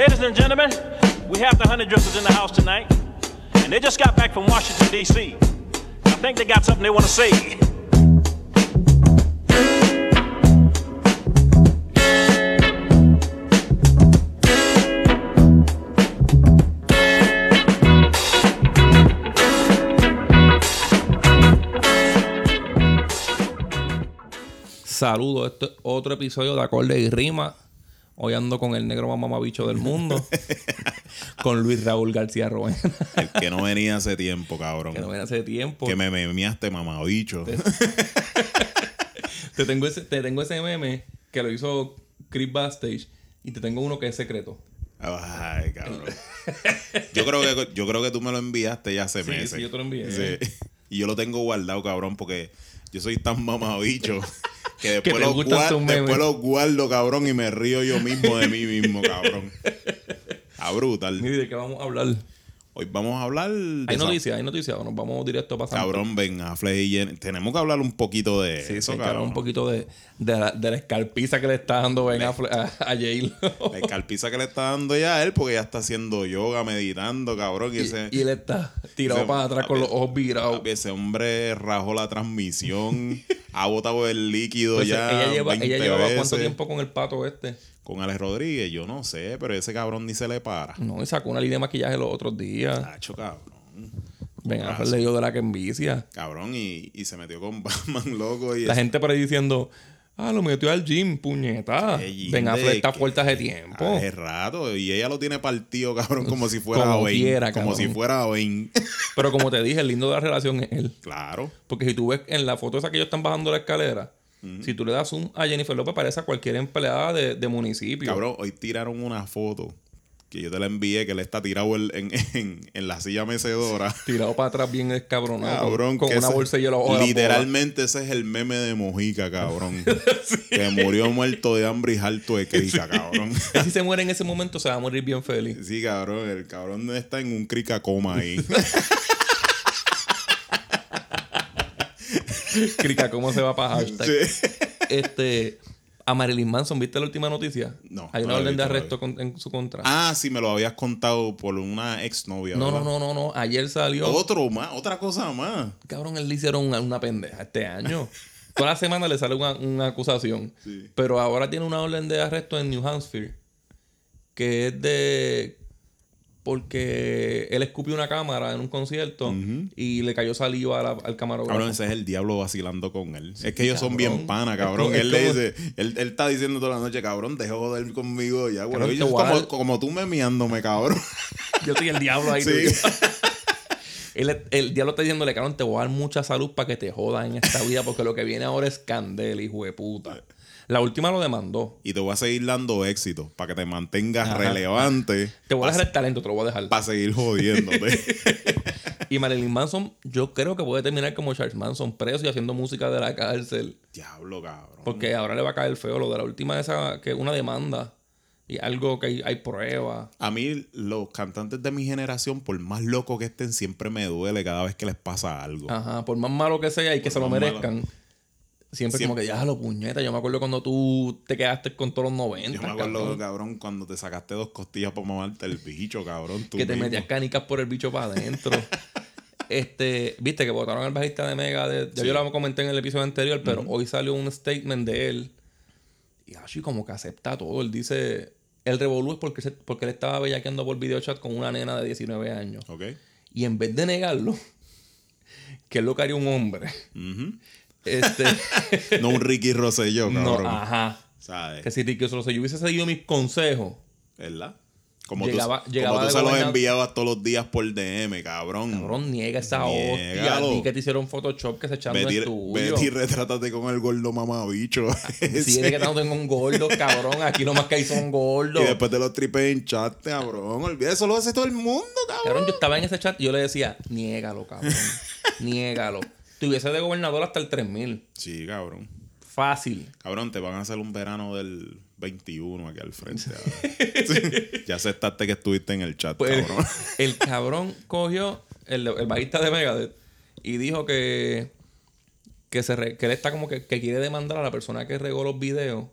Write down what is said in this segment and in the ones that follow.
Ladies and gentlemen, we have the honey drippers in the house tonight, and they just got back from Washington, D.C. I think they got something they want to say. Saludos, este es otro episodio de Acorde y Rima. Hoy ando con el negro más mamabicho del mundo, con Luis Raúl García Roena, El que no venía hace tiempo, cabrón. que no viene hace tiempo. Que me memeaste, mamabicho. Te tengo, ese, te tengo ese meme que lo hizo Chris Bastage y te tengo uno que es secreto. Ay, cabrón. Yo creo que, yo creo que tú me lo enviaste ya hace Sí, meses. sí, yo te lo envié. Sí. Y yo lo tengo guardado, cabrón, porque yo soy tan mamabicho que después, te lo, gustan guar- tus memes. después lo guardo, cabrón, y me río yo mismo de mí mismo, cabrón. A brutal. Mire, ¿de qué vamos a hablar? Hoy vamos a hablar de ¿Hay noticias? ¿Hay noticias? ¿O nos vamos directo a pasar? Cabrón, Ben Affleck y Jen- Tenemos que hablar un poquito de Sí, eso, sí, que hablar un poquito de, de, la, de la escarpiza que le está dando Ben Affleck a, a. La escarpiza que le está dando ya a él porque ya está haciendo yoga, meditando, cabrón. Y, ese, Y él está tirado ese- para atrás con los ojos virados. ese hombre rajó la transmisión, ha botado el líquido Pues, ya. ella lleva, 20 ella llevaba cuánto tiempo con el pato este. Con Alex Rodríguez, yo no sé, pero ese cabrón ni se le para. No, y sacó una línea de maquillaje los otros días. Tacho, cabrón. Ben. Affleck le dio de la que envicia. Cabrón, y, y se metió con Batman, loco. Y La gente por ahí diciendo, ah, lo metió al gym, puñeta. Ey, Ben de Affleck está fuerte hace tiempo. Hace rato. Y ella lo tiene partido, cabrón, como si fuera Como quiera, como si fuera Bane. Pero como te dije, el lindo de la relación es él. claro. Porque si tú ves en la foto esa que ellos están bajando la escalera, si tú le das zoom a Jennifer López, parece a cualquier empleada de, de municipio. Cabrón, hoy tiraron una foto que yo te la envié, que él está tirado en, en, en- en la silla mecedora. Tirado para atrás bien escabronado. Cabrón, con una bolsa de hielo. Literalmente ese es el meme de Mojica, cabrón. Que murió muerto de hambre y harto de crica, cabrón. bola. Él Si se muere en ese momento, se va a morir bien feliz. Sí, cabrón, el cabrón está en un crica coma ahí. Crica, ¿cómo se va para hashtag? Sí. Este, a Marilyn Manson, ¿viste la última noticia? No, Hay una orden de visto, arresto con- en su contra. Ah, sí, me lo habías contado por una exnovia. no, no, no, no, no. Ayer salió. Otro más, otra cosa más. Cabrón, él le hicieron una, una pendeja este año. Toda la semana le sale una, una acusación. Sí. Pero ahora tiene una orden de arresto en New Hampshire. Que es de. Porque él escupió una cámara en un concierto y le cayó saliva la- al camarógrafo. Cabrón, ese es el diablo vacilando con él. es que ellos son bien pana, Es cabrón. como- es él le dice, él, él está diciendo toda la noche, cabrón, deja de joder conmigo ya, güey. A como, dar- como tú memeándome, cabrón. Yo soy el diablo ahí. Sí. el diablo está diciéndole, cabrón, te voy a dar mucha salud para que te jodas en esta vida porque lo que viene ahora es candela, hijo de puta. La última lo demandó. y te voy a seguir dando éxito para que te mantengas Ajá. relevante. Te voy a dejar el talento, te lo voy a dejar. Para seguir jodiéndote. Y Marilyn Manson, yo creo que puede terminar como Charles Manson, preso y haciendo música de la cárcel. diablo, cabrón. Porque ahora le va a caer feo lo de la última esa, que una demanda. Y algo que hay, hay pruebas. A mí, los cantantes de mi generación, por más locos que estén, siempre me duele cada vez que les pasa algo. Ajá, por más malo que sea y que se lo malo. Siempre, Siempre. como que ya lo puñeta. Yo me acuerdo cuando tú te quedaste con todos los 90. Yo me acuerdo, cabrón, cabrón, cuando te sacaste dos costillas para mamarte el bicho, cabrón. tú que te mismo. metías canicas por el bicho para adentro. este, viste que votaron al bajista de Mega. De, ya Sí. yo lo comenté en el episodio anterior, pero hoy salió un statement de él. Y así como que acepta todo. Él dice. El revolú es porque, se- porque él estaba bellaqueando por videochat con una nena de 19 años. Ok. Y en vez de negarlo, que es lo que haría un hombre. Ujú. Este. No un Ricky Rosselló, no, cabrón. ajá. ¿Sabes? Que si Ricky Rosselló yo hubiese seguido mis consejos. ¿Verdad? Como Llegaba- tú, llegaba como tú se los enviabas todos los días por DM, cabrón. Cabrón, niega esa hostia. Di que te hicieron Photoshop que se echaron y- tuyo. vete y retrátate con el gordo mamabicho. Si eres que no tengo un gordo, cabrón. Aquí lo más que hay son gordos. Y después te los tripes en chat, cabrón. Olvídate, eso lo hace todo el mundo, cabrón. Cabrón, yo estaba en ese chat y yo le decía, niégalo, cabrón. niégalo. Tuviese de gobernador hasta el 3000. Sí, cabrón. Fácil. Cabrón, te van a hacer un verano del 21 aquí al frente. Sí. Ya aceptaste que estuviste en el chat, Pues cabrón. el cabrón cogió, el, el bajista de Megadeth, y dijo que que, se re- que él está como que, que quiere demandar a la persona que regó los videos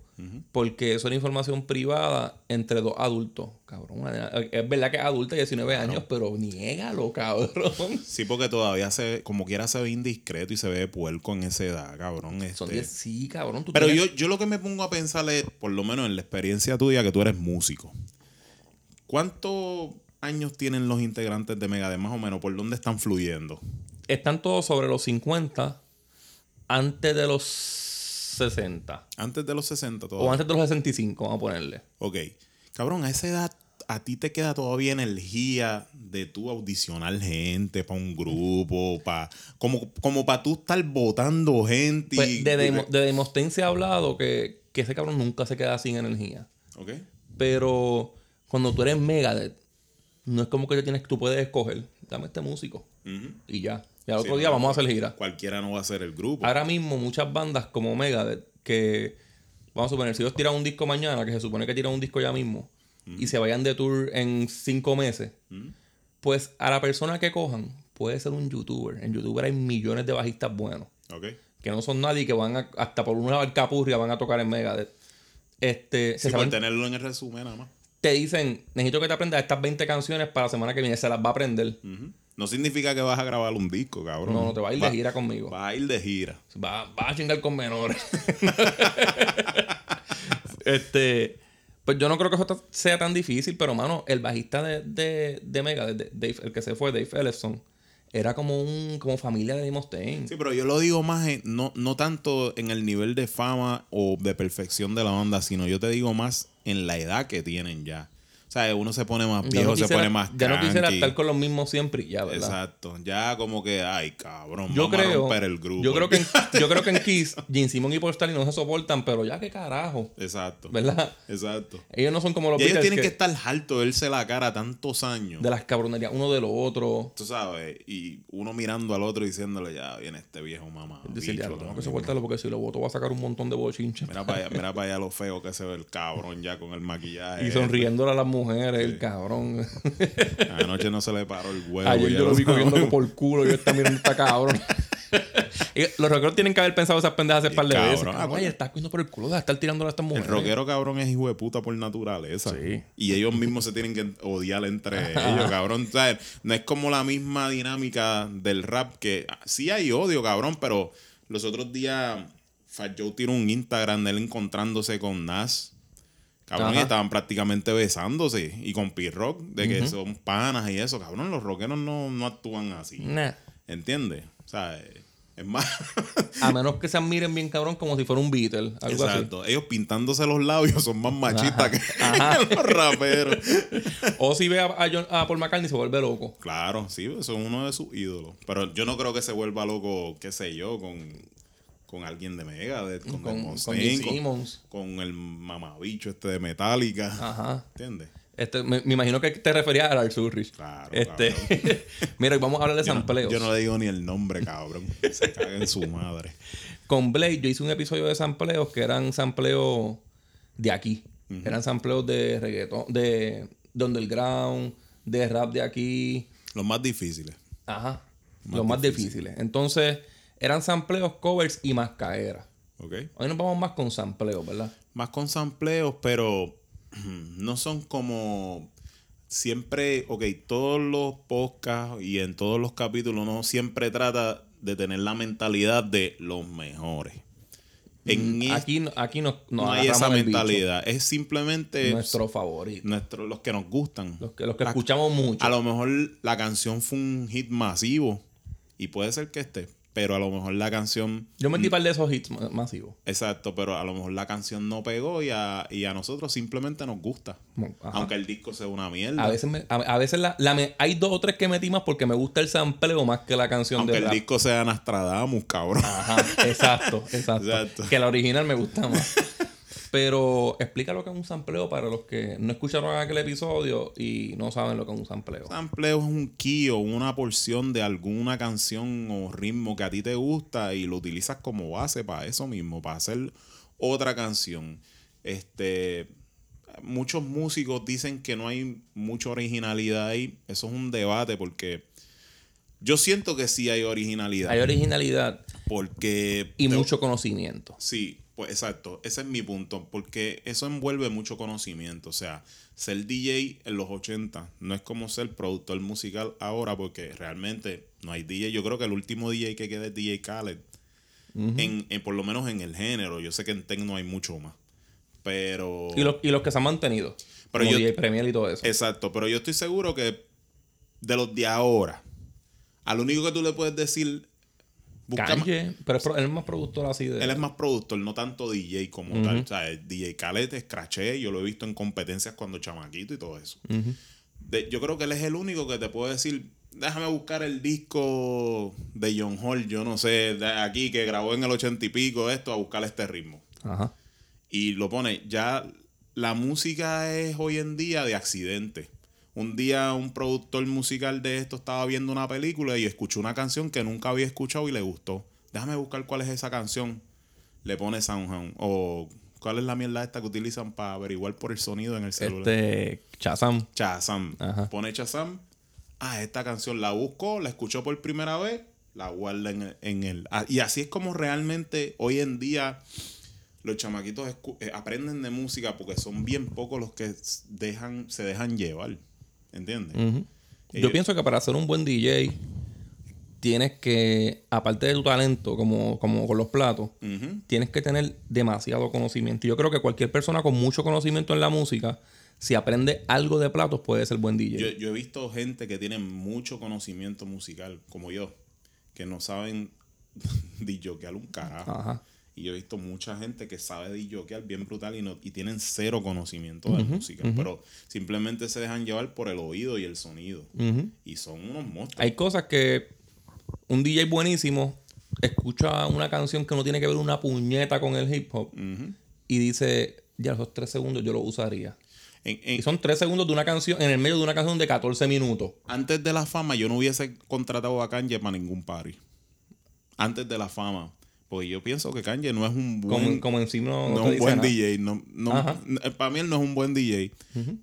porque eso era información privada entre dos adultos. Cabrón, es verdad que es adulta, 19 años, pero niégalo, cabrón. Sí, porque todavía se, como quiera se ve indiscreto y se ve puerco en esa edad, cabrón. Son este. 10, sí, cabrón. tú Pero yo, yo lo que me pongo a pensar es, por lo menos en la experiencia tuya, que tú eres músico. ¿Cuántos años tienen los integrantes de Megadeth, más o menos? ¿Por dónde están fluyendo? Están todos sobre los 50 antes de los 60. Antes de los 60 O todavía. antes de los 65, vamos a ponerle. Ok. Cabrón, a esa edad, ¿a ti te queda todavía energía de tú audicionar gente para un grupo? Pa, como como para tú estar votando gente. y- Pues de, Demo- de Demosthenes se ha hablado que, que ese cabrón nunca se queda sin energía. Ok. Pero cuando tú eres Megadeth, no es como que te tienes, tú puedes escoger, dame este músico. Y ya. Y al Sí, otro día no, vamos a hacer gira. Cualquiera no va a ser el grupo. Ahora mismo muchas bandas como Megadeth, que vamos a suponer, si ellos tiran un disco mañana, que se supone que tiran un disco ya mismo, y se vayan de tour en cinco meses, pues a la persona que cojan puede ser un youtuber. En youtuber hay millones de bajistas buenos, Ok. que no son nadie que van a- hasta por una barcapurria van a tocar en Megadeth. Este, Sí, se saben- tenerlo en el resumen nada más. te dicen, necesito que te aprendas estas 20 canciones para la semana que viene, se las va a aprender. No significa que vas a grabar un disco, cabrón. No, no te va a ir de gira conmigo. Va a ir de gira. Va, va a chingar con menores. este. Pues yo no creo que eso sea tan difícil, pero mano, el bajista de, de, de Mega, de- Dave, el que se fue, Dave Ellefson, era como un como familia de Mustaine. Sí, pero yo lo digo más, en- no, no tanto en el nivel de fama o de perfección de la banda, sino yo te digo más en la edad que tienen ya. O sea, uno se pone más viejo, no se pone más Ya no quisiera cranky. estar con los mismos siempre y ya, ¿verdad? Exacto. Ya como que, ay, cabrón, Yo vamos a creo, romper el grupo. yo creo que en, yo creo que en Kiss, Gene Simon y Paul Stanley no se soportan, pero ya qué carajo, Exacto. ¿verdad? Exacto. Ellos no son como los Y ellos tienen que, que- estar harto de verse la cara tantos años. de las cabronerías uno de lo otro. Tú sabes, y uno mirando al otro diciéndole, ya viene este viejo mamá. Decir, bicho, ya, tengo que soportarlo porque si lo voto va a sacar un montón de bochinches. Mira para allá, mira para allá lo feo que se ve el cabrón ya con el maquillaje. Y sonriéndole a las mujeres, el cabrón. Anoche no se le paró el huevo. Ayer yo lo vi cogiendo por culo yo está mirando esta cabrón. Y los rockeros tienen que haber pensado esas pendejas hace par de veces. ah, cogiendo por el culo, deja de estar tirándole a estas El mujeres. rockero cabrón es hijo de puta por naturaleza. Sí. Y ellos mismos se tienen que odiar entre ellos, cabrón. ¿Sabes? No es como la misma dinámica del rap que sí hay odio, cabrón, pero los otros días Fat Joe tiró un Instagram de él encontrándose con Nas. Cabrón, y estaban prácticamente besándose. Y con P-Rock, de que son panas y eso. Cabrón, los rockeros no, no actúan así. Nah. ¿Entiendes? O sea, es más. A menos que se admiren bien cabrón como si fuera un Beatle. Algo Exacto. Ellos pintándose los labios son más machistas que, Ajá. los raperos. O si ve a, a John- a Paul McCartney se vuelve loco. Claro, sí, son uno de sus ídolos. Pero yo no creo que se vuelva loco, qué sé yo, con, con alguien de Megadeth, con, Con, con el mamabicho este de Metallica. Ajá. ¿Entiendes? Este, me, me imagino que te referías a Lars Ulrich. Claro, Este, mira, y vamos a hablar de Yo no, sampleos. yo no le digo ni el nombre, cabrón. Se caga en su madre. Con Blade yo hice un episodio de sampleos que eran sampleos de aquí. Eran sampleos de reggaetón, de, de underground, de rap de aquí. Los más difíciles. Ajá. Más los más difícil. difíciles. Entonces, eran sampleos, covers y mascaeras. ¿Ok? Hoy nos vamos más con sampleos, ¿verdad? Más con sampleos, pero no son como siempre, ok, todos los podcasts y en todos los capítulos no siempre trata de tener la mentalidad de los mejores. En Mm, Aquí, no- aquí nos, nos no hay esa mentalidad, es simplemente Nuestro favorito. nuestro, los que nos gustan. Los que, los que La- escuchamos mucho. A lo mejor la canción fue un hit masivo y puede ser que esté, pero a lo mejor la canción Yo metí par de esos hits ma- masivos. Exacto, pero a lo mejor la canción no pegó y a, y a nosotros simplemente nos gusta. Ajá. Aunque el disco sea una mierda. A veces, me- a, a veces la, la me- hay dos o tres que metí más porque me gusta el sampleo más que la canción aunque de el rap. disco sea Nostradamus, cabrón. Ajá, exacto, exacto, Exacto. Que la original me gusta más. Pero explica lo que es un sampleo para los que no escucharon aquel episodio y no saben lo que es un sampleo. Sampleo es un key o una porción de alguna canción o ritmo que a ti te gusta y lo utilizas como base para eso mismo, para hacer otra canción. Este, muchos músicos dicen que no hay mucha originalidad ahí. Eso es un debate porque Yo siento que sí hay originalidad. Hay originalidad porque. y mucho conocimiento. Sí, pues exacto. Ese es mi punto. Porque eso envuelve mucho conocimiento. O sea, ser DJ en los 80 no es como ser productor musical ahora, porque realmente no hay DJ. Yo creo que el último DJ que queda es DJ Khaled. en, en- por lo menos en el género. Yo sé que en techno hay mucho más. Pero. Y los, y los que se han mantenido. Pero como yo- DJ Premier y todo eso. Exacto, pero yo estoy seguro que de los de ahora, al único que tú le puedes decir. Kanye, pero él es más productor así de. Él es más productor, no tanto DJ como tal. O sea, el DJ Khaled es craché, yo lo he visto en competencias cuando chamaquito y todo eso. De- yo creo que él es el único que te puede decir, déjame buscar el disco de John Hall, yo no sé, de aquí que grabó en el ochenta y pico esto, a buscar este ritmo. Ajá. Y lo pone, ya la música es hoy en día de accidente. Un día un productor musical de esto estaba viendo una película y escuchó una canción que nunca había escuchado y le gustó. Déjame buscar cuál es esa canción. Le pone SoundHound. O cuál es la mierda esta que utilizan para averiguar por el sonido en el celular. Este. Chazam. Shazam. Ajá. Pone Shazam. Ah, esta canción la buscó, la escuchó por primera vez, la guarda en el... en el- ah, y así es como realmente hoy en día los chamaquitos eh, aprenden de música porque son bien pocos los que dejan, se dejan llevar. ¿Entiendes? Ujú. Yo Ellos- pienso que para ser un buen DJ tienes que, aparte de tu talento, como, como con los platos, tienes que tener demasiado conocimiento. Yo creo que cualquier persona con mucho conocimiento en la música, si aprende algo de platos, puede ser buen DJ. Yo, yo he visto gente que tiene mucho conocimiento musical, como yo, que no saben disjoquear un carajo. Ajá. Y yo he visto mucha gente que sabe disjoquear bien brutal y, no, y tienen cero conocimiento de música, pero simplemente se dejan llevar por el oído y el sonido. Y son unos monstruos. Hay cosas que un DJ buenísimo escucha una canción que no tiene que ver una puñeta con el hip hop y dice, ya esos tres segundos yo lo usaría. En- en- Y son tres segundos de una canción, en el medio de una canción de 14 minutos. antes de la fama, yo no hubiese contratado a Kanye para ningún party. Antes de la fama. Porque yo pienso que Kanye no es un buen... Como, como encima no, no un buen nada. DJ. No, no- n- para mí él no es un buen DJ.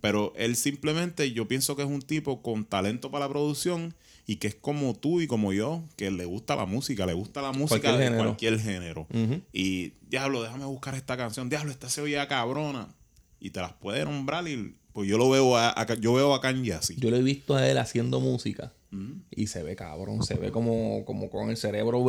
Pero él simplemente, yo pienso que es un tipo con talento para la producción y que es como tú y como yo, que le gusta la música, le gusta la música Cualquier de género. cualquier género. Y, diablo, déjame buscar esta canción. Diablo, esta se oía cabrona. Y te las puede nombrar y pues yo lo veo a, a- yo veo a Kanye así. Yo lo he visto a él haciendo música y se ve cabrón, se ve como, como con el cerebro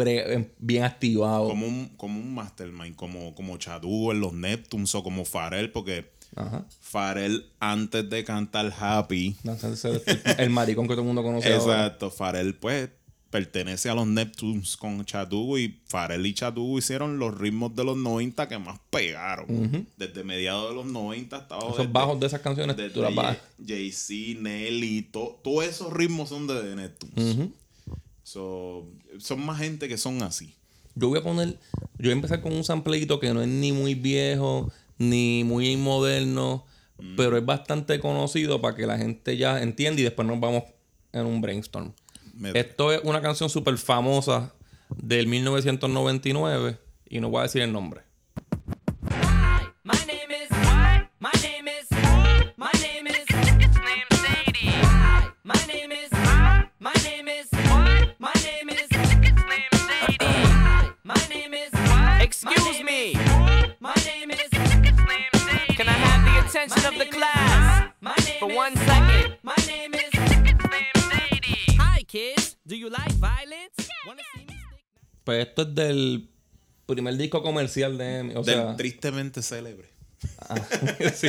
bien activado. como un, como un mastermind, como, como Chadu en los Neptunes o como Pharrell, porque Ajá. Pharrell antes de cantar Happy, No, el, el maricón que todo el mundo conoce exacto, Pharrell pues pertenece a los Neptunes con Chadu y Pharrell y Chadu hicieron los ritmos de los 90 que más pegaron. Desde mediados de los 90 hasta. Esos desde- bajos de esas canciones, tú las vas... Jay-Z, Nelly, to- todos esos ritmos son de Neptunes. So, son más gente que son así. Yo voy a poner... Yo voy a empezar con un sampleito que no es ni muy viejo, ni muy moderno, Mm. pero es bastante conocido para que la gente ya entienda y después nos vamos en un brainstorm. Me- Esto es una canción súper famosa del 1999 y no voy a decir el nombre. Excuse me. My name is. Can I have the attention of the class for one second? My name is Pues esto es del primer disco comercial de Emi. O del sea, tristemente célebre. ah, sí,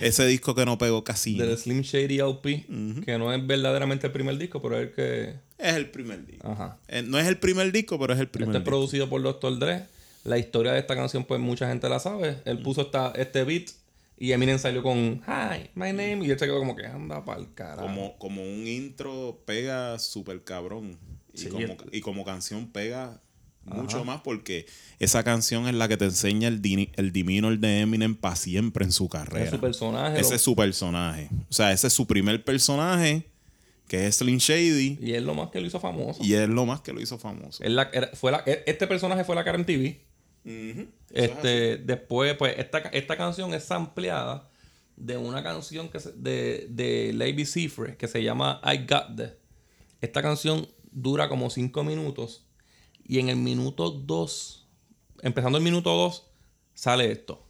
Ese disco que no pegó casi. del Slim Shady LP, que no es verdaderamente el primer disco, pero es el que. Es el primer disco. Ajá. Eh, No es el primer disco, pero es el primer Este es producido por Dr. Dre. La historia de esta canción, pues mucha gente la sabe. Él puso esta, este beat y Eminem salió con Hi, my name. Y él se quedó como que anda pa'l carajo. Como, como un intro pega súper cabrón. Y, Sí, como, y como canción pega mucho más porque esa canción es la que te enseña el, dini- el de Eminem para siempre en su carrera. Es su personaje. Ese lo- es su personaje. O sea, ese es su primer personaje, que es Slim Shady. Y es lo más que lo hizo famoso. Y es lo más que lo hizo famoso. Él la- era- fue la- e- este personaje fue la cara en TV. Este, después, pues, esta, esta canción es ampliada de una canción que se- de, de Lady Cifre que se llama I Got This. Esta canción dura como 5 minutos. Y en el minuto 2, empezando el minuto 2, sale esto.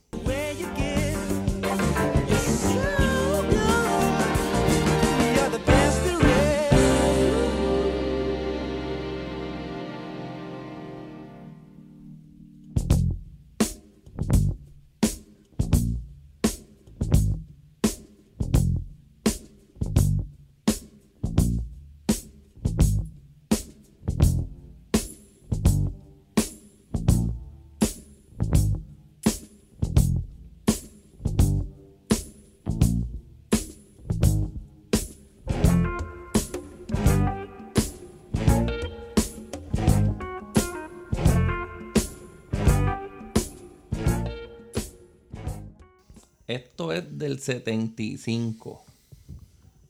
Del 75.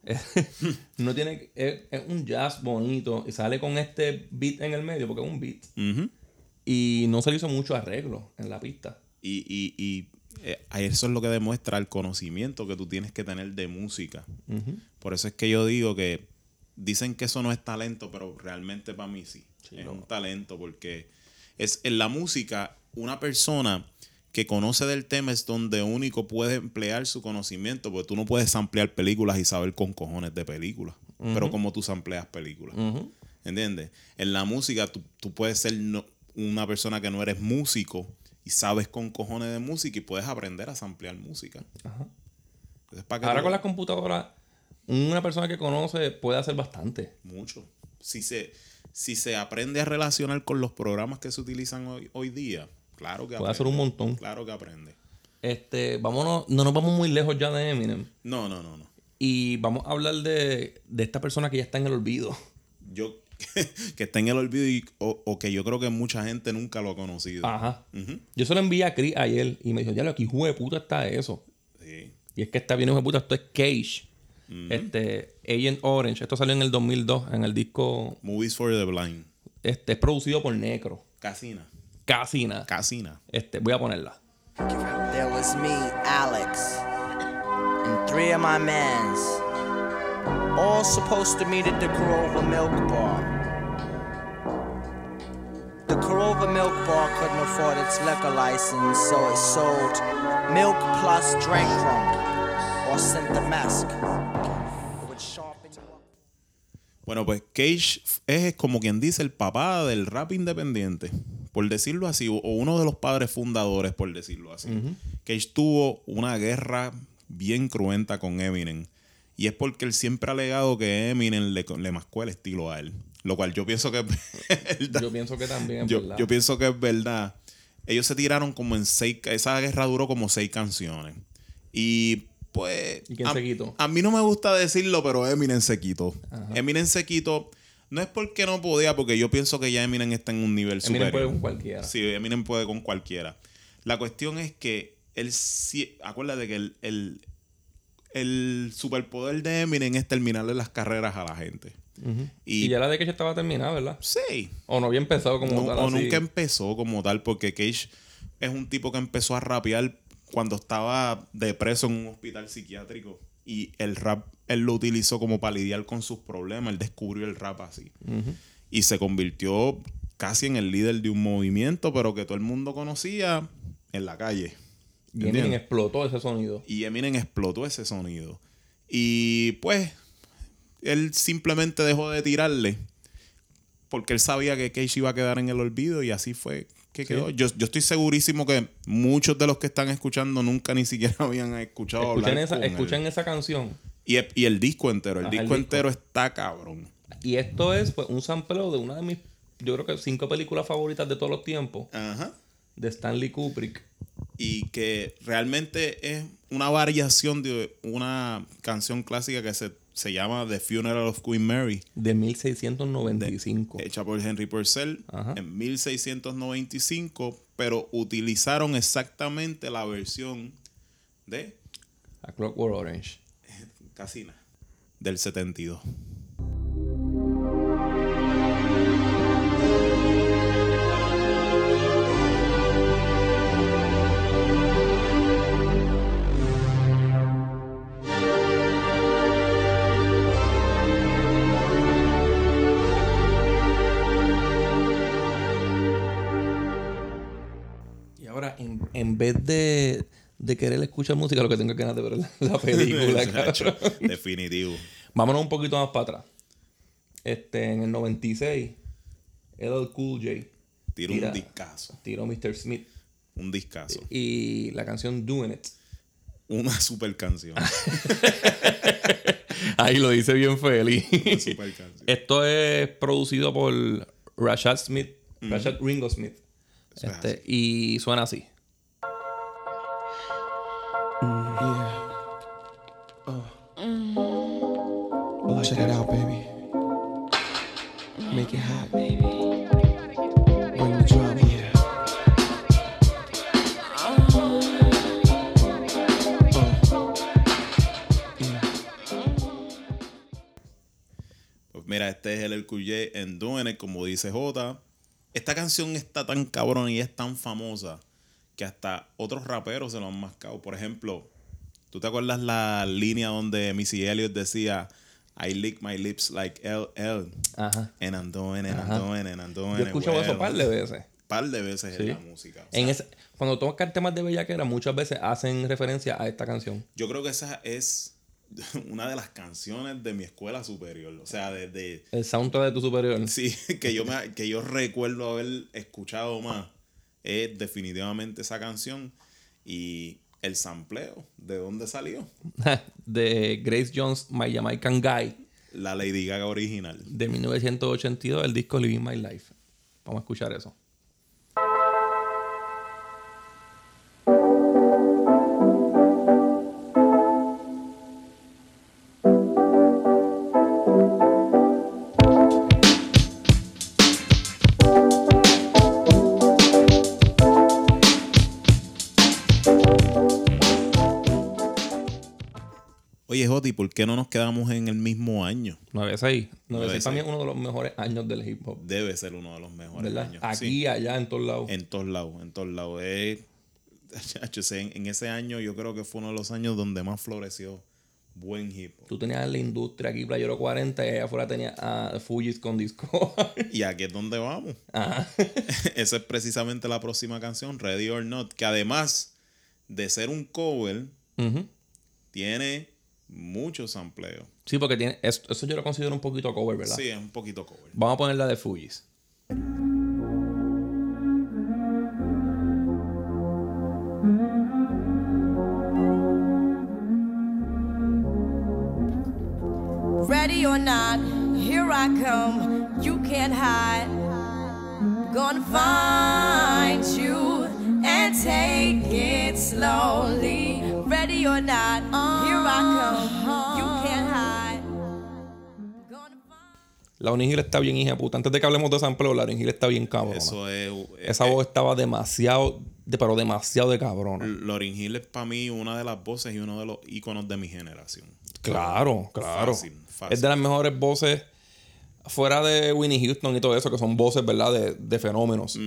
no tiene, es, es un jazz bonito y sale con este beat en el medio porque es un beat. Y no se le hizo mucho arreglo en la pista. Y, y, y eh, eso es lo que demuestra el conocimiento que tú tienes que tener de música. Por eso es que yo digo que dicen que eso no es talento, pero realmente para mí sí. es un talento porque es en la música una persona que conoce del tema es donde único puede emplear su conocimiento, porque tú no puedes ampliar películas y saber con cojones de películas, pero como tú amplias películas. ¿Entiendes? En la música tú, tú puedes ser no- una persona que no eres músico y sabes con cojones de música y puedes aprender a ampliar música. Entonces, ¿para qué Ahora tú- con las computadoras, una persona que conoce puede hacer bastante. Mucho. Si se, si se aprende a relacionar con los programas que se utilizan hoy, hoy día, claro que Puede hacer un montón. Claro que aprende. Este, vámonos, no nos vamos muy lejos ya de Eminem. No, no, no, no. Y vamos a hablar de, de esta persona que ya está en el olvido. Yo, que está en el olvido y- o, o que yo creo que mucha gente nunca lo ha conocido. Ajá. Ujú. Yo se lo envié a Chris ayer y me dijo, ya lo hijo de puta está eso. Sí. Y es que está bien hijo de puta, esto es Cage. Este, Agent Orange. Esto salió en el 2002 en el disco. Movies for the Blind. Este es producido por Necro. Casina. Casina. Casina. Este, voy a ponerla. There was me, Alex, and three of my mans, all supposed to meet at the Corova Milk Bar. The Corova Milk Bar couldn't afford its liquor license, so it sold milk plus drink rum, or sent the mask. It would sharpen you up. Bueno, pues Cage es como quien dice el papá del rap independiente, por decirlo así, o uno de los padres fundadores, por decirlo así. Cage tuvo una guerra bien cruenta con Eminem. Y es porque él siempre ha alegado que Eminem le, le mascó el estilo a él. Lo cual yo pienso que es verdad. Yo pienso que también, yo, ¿verdad? yo pienso que es verdad. Ellos se tiraron como en seis. Esa guerra duró como seis canciones. Y pues. ¿Y quién a, se quitó? A mí no me gusta decirlo, pero Eminem se quitó. Eminem se quitó. No es porque no podía, porque yo pienso que ya Eminem está en un nivel Eminem superior. puede con cualquiera. Sí, Eminem puede con cualquiera. La cuestión es que él sí. Acuérdate que el, el, el superpoder de Eminem es terminarle las carreras a la gente. Y, ya la de Cage estaba terminada, ¿verdad? Sí, O no había empezado como no- tal o así. nunca empezó como tal, porque Cage es un tipo que empezó a rapear cuando estaba de preso en un hospital psiquiátrico. Y el rap, él lo utilizó como para lidiar con sus problemas. Él descubrió el rap así. Y se convirtió casi en el líder de un movimiento, pero que todo el mundo conocía en la calle. Y Eminem explotó ese sonido. Y Eminem explotó ese sonido. Y pues, él simplemente dejó de tirarle porque él sabía que Cage iba a quedar en el olvido y así fue que quedó. Yo, yo estoy segurísimo que muchos de los que están escuchando nunca ni siquiera habían escuchado hablar esa, con él. escuchen esa canción. Y, y el disco entero, el disco el disco. entero está cabrón. Y esto es pues, un sampleo de una de mis, yo creo que cinco películas favoritas de todos los tiempos, Ajá. de Stanley Kubrick. y que realmente es una variación de una canción clásica que se, se llama The Funeral of Queen Mary, De 1695. hecha por Henry Purcell Ajá. en 1695, pero utilizaron exactamente la versión de A Clockwork Orange. Casina del casi nada, del 72. en vez de de querer escuchar música, lo que tengo que ganas de ver la, la película, cabrón. Definitivo. Vámonos un poquito más para atrás. Este, en el 96, LL Cool J Tira. un discazo. tiró Mr. Smith Un discazo. y la canción Doing It. Una super canción. Ahí lo dice bien feliz. Una super canción. Esto es producido por Rashad Smith, Rashad Ringo Smith. Este, y suena así. Mira, este es el El Cool J en Doing como dice J. Esta canción está tan cabrón y es tan famosa que hasta otros raperos se lo han mascado. Por ejemplo, ¿tú te acuerdas la línea donde Missy Elliott decía I lick my lips like LL Ajá. and I'm doing I'm Ajá. doing I'm doing Yo he escuchado eso well". un par de veces. Par de veces Sí. en la música. O sea, En ese- cuando tocan temas de bellaquera, muchas veces hacen referencia a esta canción. Yo creo que esa es una de las canciones de mi escuela superior. O sea, desde... El soundtrack de tu superior. Sí, que yo, me, que yo recuerdo haber escuchado más es definitivamente esa canción y el sampleo, ¿de dónde salió? de Grace Jones, My Jamaican Guy, La Lady Gaga original. de 1982, el disco Living My Life. Vamos a escuchar eso. Qué no nos quedamos en el mismo año? 96. 96 para mí 96. es uno de los mejores años del hip hop. Debe ser uno de los mejores ¿Verdad? años. Aquí, Sí, allá, en todos lados. en todos lados, en todos lados. Ese- en, en ese año yo creo que fue uno de los años donde más floreció buen hip hop. Tú tenías la industria aquí, Playero 40, y allá afuera tenías a Fujis con disco. Y aquí es donde vamos. Ajá. Esa es precisamente la próxima canción, Ready or Not, que además de ser un cover, tiene mucho sampleo. Sí, porque tiene, eso, eso yo lo considero un poquito cover, ¿verdad? Sí, es un poquito cover. Vamos a poner la de Fujis. Ready or not, here I come. You can't hide. Gonna find you and take it slowly. Ready or not, here I come. You can't hide. Gonna find La Hill está bien hija puta. Antes de que hablemos de sampleo, la Hill está bien cabrona. Eso es. Esa eh, voz estaba demasiado, de, pero demasiado de cabrona. Lauryn Hill es para mí una de las voces y uno de los íconos de mi generación. Claro, claro. Fácil, fácil. Es de las mejores voces fuera de Winnie Houston y todo eso, que son voces, ¿verdad? De, de fenómenos.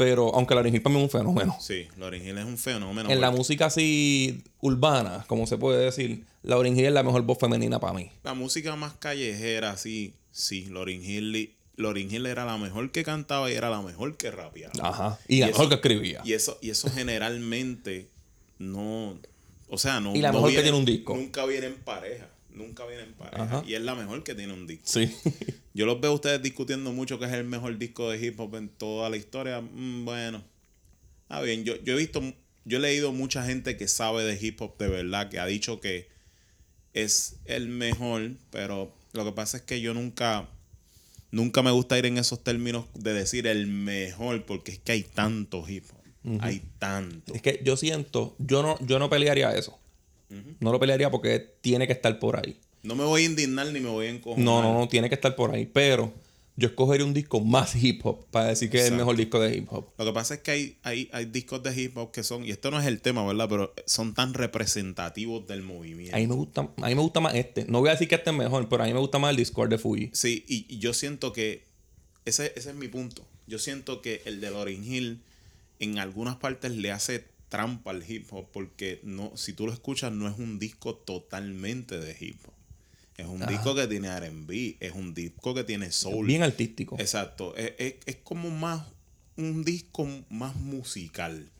Pero, aunque Lauryn Hill para mí es un fenómeno. Sí, Hill es un fenómeno. En la música así urbana, como se puede decir, Lauryn Hill es la mejor voz femenina para mí. La música más callejera, sí, sí. Lauryn Hill, era la mejor que cantaba y era la mejor que rapeaba. Ajá. Y, la eso- mejor que escribía. Y eso, y eso generalmente no. O sea, no. Y la no mejor que tiene un disco. Nunca viene en pareja. Nunca viene en pareja. Ajá. Y es la mejor que tiene un disco. Sí. Yo los veo a ustedes discutiendo mucho que es el mejor disco de hip hop en toda la historia. Mm, bueno. Está bien. Yo, yo he visto. Yo he leído mucha gente que sabe de hip hop de verdad que ha dicho que es el mejor. Pero lo que pasa es que yo nunca. Nunca me gusta ir en esos términos de decir el mejor, porque es que hay tanto hip hop. Hay tanto. Es que yo siento, yo no, yo no pelearía eso. No lo pelearía porque tiene que estar por ahí. No me voy a indignar ni me voy a encojonar. No, no, no, tiene que estar por ahí. Pero yo escogería un disco más hip hop para decir que es el mejor disco de hip hop. Lo que pasa es que hay, hay, hay discos de hip hop que son, y esto no es el tema, ¿verdad? Pero son tan representativos del movimiento. A mí me gusta, a mí me gusta más este. No voy a decir que este es mejor, pero a mí me gusta más el Discord de Fuji. Sí, y, y yo siento que ese, ese es mi punto. Yo siento que el de Lauryn Hill en algunas partes le hace trampa al hip hop porque no, si tú lo escuchas no es un disco totalmente de hip hop. Es un disco que tiene R&B, es un disco que tiene soul. Bien artístico. Exacto. Es, es- es como más un disco más musical.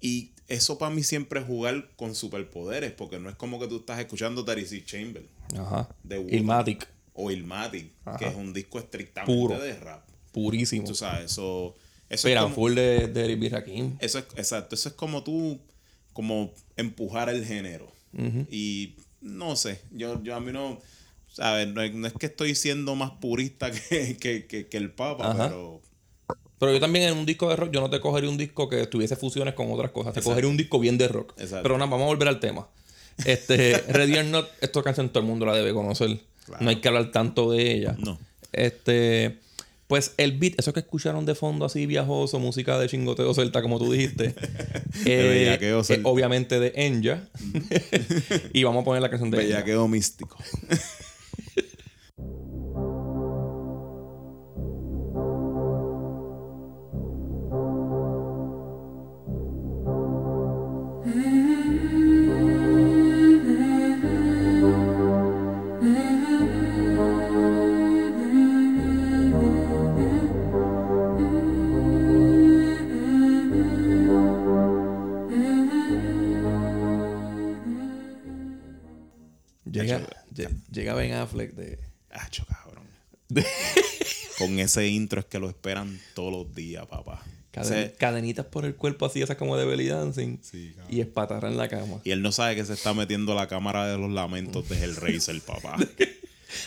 Y eso para mí siempre es jugar con superpoderes, porque no es como que tú estás escuchando Tennessee Chamber Ajá. de Wu- Ilmatic. o Ilmatic, Ajá. que es un disco estrictamente Puro. de rap. Purísimo. Tú sabes, eso, eso Pero es como, full de, de Eric B. Rakim. eso es, exacto, eso es como tú, como empujar el género. Y no sé, yo, yo a mí no, ¿sabes? No, es- no es que estoy siendo más purista que, que, que- que el Papa, Ajá. pero Pero yo también en un disco de rock, yo no te cogería un disco que tuviese fusiones con otras cosas. Te Exacto. cogería un disco bien de rock. Exacto. Pero nada, vamos a volver al tema. Este, Ready or Not, esta canción todo el mundo la debe conocer. Claro. No hay que hablar tanto de ella. No. Este, pues el beat, eso que escucharon de fondo así viajoso, música de chingoteo celta, como tú dijiste. eh, bellaqueo eh, obviamente de Enya. y vamos a poner la canción de Enya. bellaqueo místico. Llega Ben Affleck de... Acho, cabrón. Con ese intro es que lo esperan todos los días, papá. Caden- cadenitas por el cuerpo así, esas como de belly dancing. Sí, cabrón. y espatarra en la cama. y él no sabe que se está metiendo la cámara de los lamentos de Hellraiser, papá.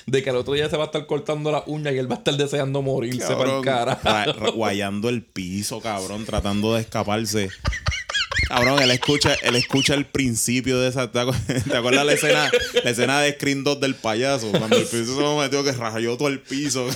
De que al otro día se va a estar cortando la uña y él va a estar deseando morirse para el cara. ra- ra- guayando el piso, cabrón, tratando de escaparse. Cabrón, él escucha, él escucha el principio de esa. ¿Te acuer- te acuerdas la escena, la escena de Screen 2 del payaso? Cuando el piso se metió que rayó todo el piso.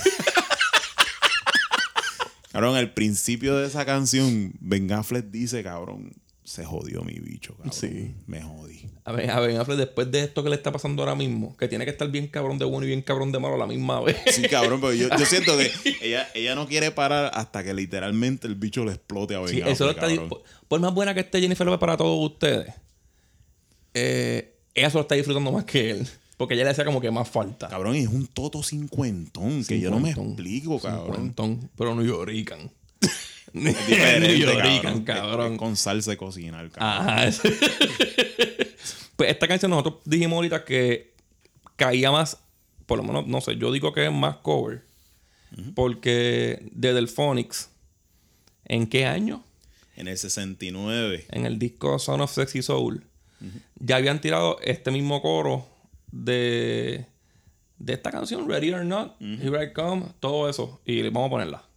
Cabrón, el principio de esa canción, Ben Affleck dice, cabrón, se jodió mi bicho, cabrón. Sí. Me jodí. A ver, a ver, Affleck, después de esto que le está pasando ahora mismo, que tiene que estar bien cabrón de bueno y bien cabrón de malo a la misma vez. Sí, cabrón, pero yo, yo siento que ella, ella no quiere parar hasta que literalmente el bicho le explote a Ben Sí, Affleck, eso lo está cabrón. por, por más buena que esté Jennifer Lopez para todos ustedes, eh, ella se lo está disfrutando más que él. Porque ella le hacía como que más falta. Cabrón, y es un toto cincuentón, que yo no me explico, cabrón. Cincuentón, pero New Yorican. Diferente, cabrón. cabrón. Con salsa de cocinar, cabrón. Ajá. pues esta canción nosotros dijimos ahorita que caía más, por lo menos, no sé, yo digo que es más cover. Porque de Delphonics, ¿en qué año? En el 69. En el disco Son of Sexy Soul. Ya habían tirado este mismo coro de, de esta canción, Ready or Not, Here I Come, todo eso. Y vamos a ponerla.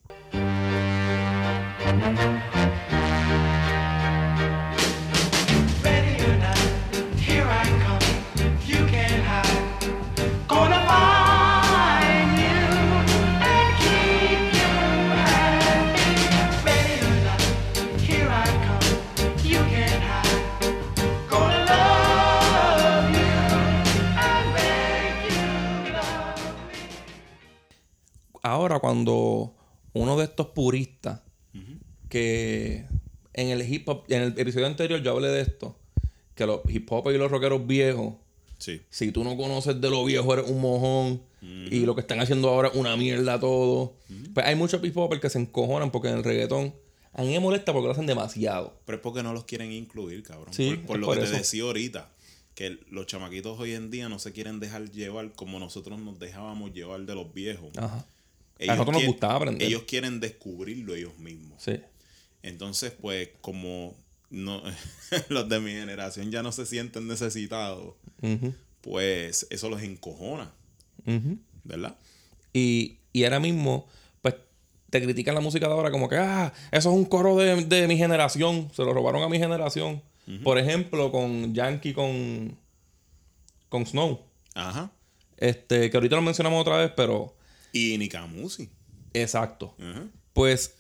Ahora, cuando uno de estos puristas que en el hip hop, en el episodio anterior yo hablé de esto, que los hip hop y los rockeros viejos, Sí. si tú no conoces de lo viejo, eres un mojón. Y lo que están haciendo ahora es una mierda todo. Pues hay muchos hip hopers que se encojonan porque en el reggaetón a mí me molesta porque lo hacen demasiado. Pero es porque no los quieren incluir, cabrón. Sí, por lo por que eso. te decía ahorita. Que los chamaquitos hoy en día no se quieren dejar llevar como nosotros nos dejábamos llevar de los viejos. Ajá. A nosotros nos gustaba aprender. Ellos quieren descubrirlo ellos mismos. Sí. Entonces, pues, como no, los de mi generación ya no se sienten necesitados, pues eso los encojona. ¿verdad? Y, y ahora mismo, pues, te critican la música de ahora como que, ah, eso es un coro de, de mi generación. Se lo robaron a mi generación. Por ejemplo, con Yankee, con, con Snow. Ajá. Este, que ahorita lo mencionamos otra vez, pero Y Nikamusi. exacto. Pues,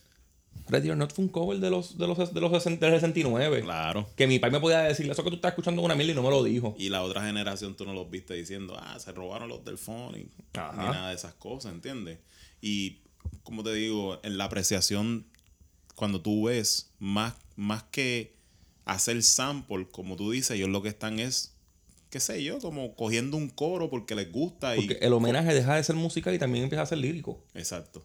Ready or Not fue un cover de los, de los, de los 60 del 69. Claro. Que mi padre me podía decir, eso que tú estás escuchando es una mierda y no me lo dijo. Y la otra generación tú no los viste diciendo, ah, se robaron los del phone Ajá. ni nada de esas cosas, ¿entiendes? Y como te digo, en la apreciación, cuando tú ves, más, más que hacer sample, como tú dices, ellos lo que están es, qué sé yo, como cogiendo un coro porque les gusta Porque y... el homenaje deja de ser musical y también empieza a ser lírico. Exacto.